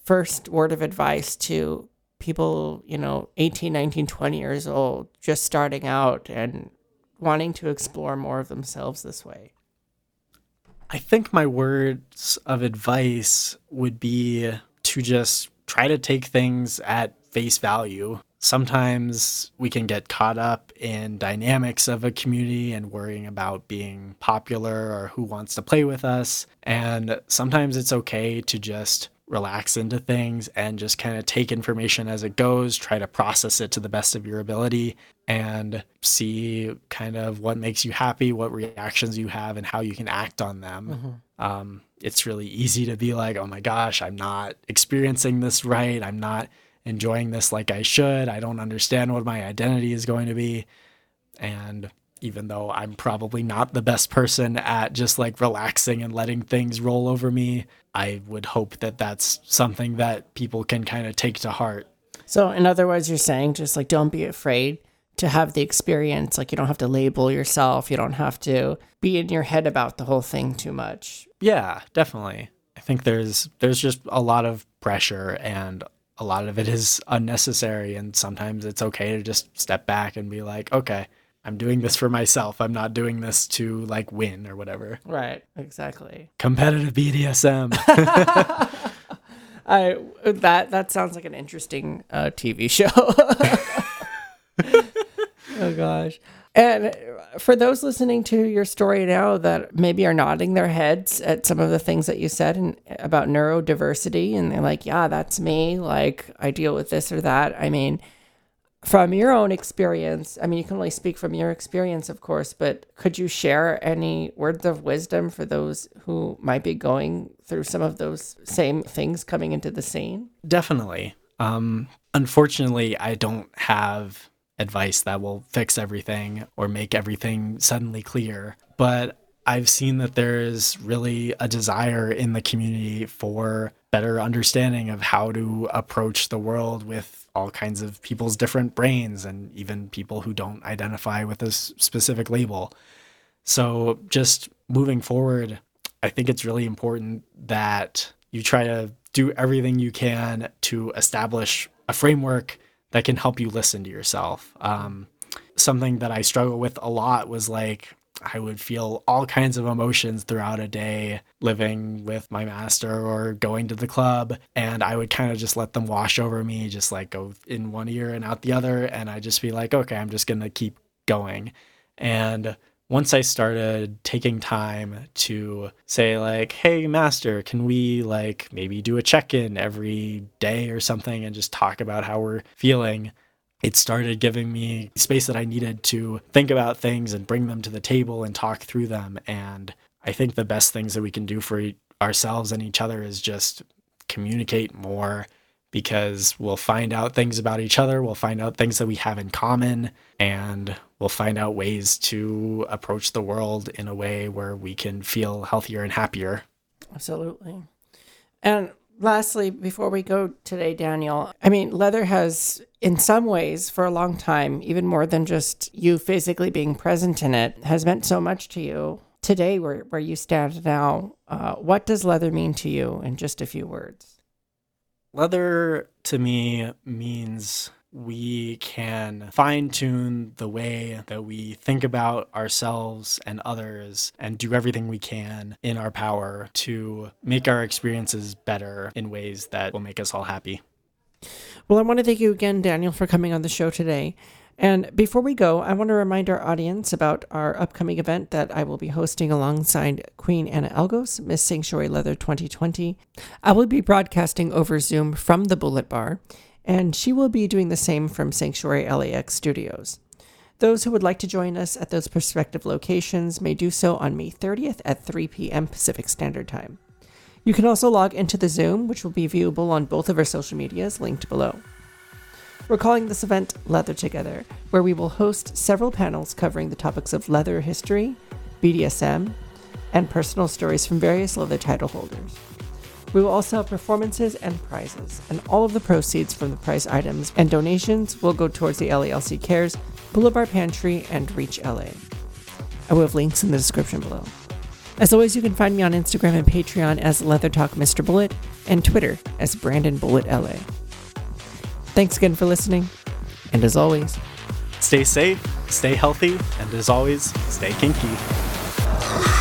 first word of advice to people, you know, 18, 19, 20 years old, just starting out and wanting to explore more of themselves this way? I think my words of advice would be to just try to take things at face value. Sometimes we can get caught up in dynamics of a community and worrying about being popular or who wants to play with us. And sometimes it's okay to just relax into things and just kind of take information as it goes, try to process it to the best of your ability, and see kind of what makes you happy, what reactions you have, and how you can act on them. Um, it's really easy to be like, oh my gosh, I'm not experiencing this right. I'm not enjoying this like I should. I don't understand what my identity is going to be. And even though I'm probably not the best person at just like relaxing and letting things roll over me, I would hope that that's something that people can kind of take to heart. So, in other words, you're saying just like don't be afraid to have the experience. Like, you don't have to label yourself, you don't have to be in your head about the whole thing too much. Yeah, definitely. I think there's there's just a lot of pressure and a lot of it is unnecessary and sometimes it's okay to just step back and be like, okay, I'm doing this for myself. I'm not doing this to like win or whatever. Right, exactly. Competitive BDSM. I that that sounds like an interesting uh, TV show. oh gosh. And for those listening to your story now that maybe are nodding their heads at some of the things that you said and about neurodiversity and they're like, "Yeah, that's me. Like I deal with this or that." I mean, from your own experience, I mean, you can only speak from your experience, of course, but could you share any words of wisdom for those who might be going through some of those same things coming into the scene? Definitely. Um, unfortunately, I don't have advice that will fix everything or make everything suddenly clear. But I've seen that there is really a desire in the community for better understanding of how to approach the world with all kinds of people's different brains and even people who don't identify with a specific label. So, just moving forward, I think it's really important that you try to do everything you can to establish a framework that can help you listen to yourself. Um, something that I struggle with a lot was like I would feel all kinds of emotions throughout a day living with my master or going to the club. And I would kind of just let them wash over me, just like go in one ear and out the other. And I just be like, okay, I'm just going to keep going. And once I started taking time to say, like, hey, master, can we like maybe do a check in every day or something and just talk about how we're feeling? it started giving me space that I needed to think about things and bring them to the table and talk through them. And I think the best things that we can do for ourselves and each other is just communicate more because we'll find out things about each other, we'll find out things that we have in common, and we'll find out ways to approach the world in a way where we can feel healthier and happier. Absolutely. And lastly, before we go today, Daniel, I mean, leather has, in some ways, for a long time, even more than just you physically being present in it, has meant so much to you. Today, where, where you stand now, uh, what does leather mean to you in just a few words? Leather to me means we can fine tune the way that we think about ourselves and others and do everything we can in our power to make our experiences better in ways that will make us all happy. Well, I want to thank you again, Daniel, for coming on the show today. And before we go, I want to remind our audience about our upcoming event that I will be hosting alongside Queen Anna Elgos, Miss Sanctuary Leather 2020. I will be broadcasting over Zoom from the Bullet Bar and she will be doing the same from Sanctuary LAX Studios. Those who would like to join us at those prospective locations may do so on May 30th at 3 p.m. Pacific Standard Time. You can also log into the Zoom, which will be viewable on both of our social medias linked below. We're calling this event Leather Together, where we will host several panels covering the topics of leather history, BDSM, and personal stories from various leather title holders. We will also have performances and prizes, and all of the proceeds from the prize items and donations will go towards the LALC Cares, Boulevard Pantry, and Reach LA. I will have links in the description below. As always, you can find me on Instagram and Patreon as Leather Talk Mr. Bullet and Twitter as Brandon Bullet LA. Thanks again for listening. And as always, stay safe, stay healthy, and as always, stay kinky.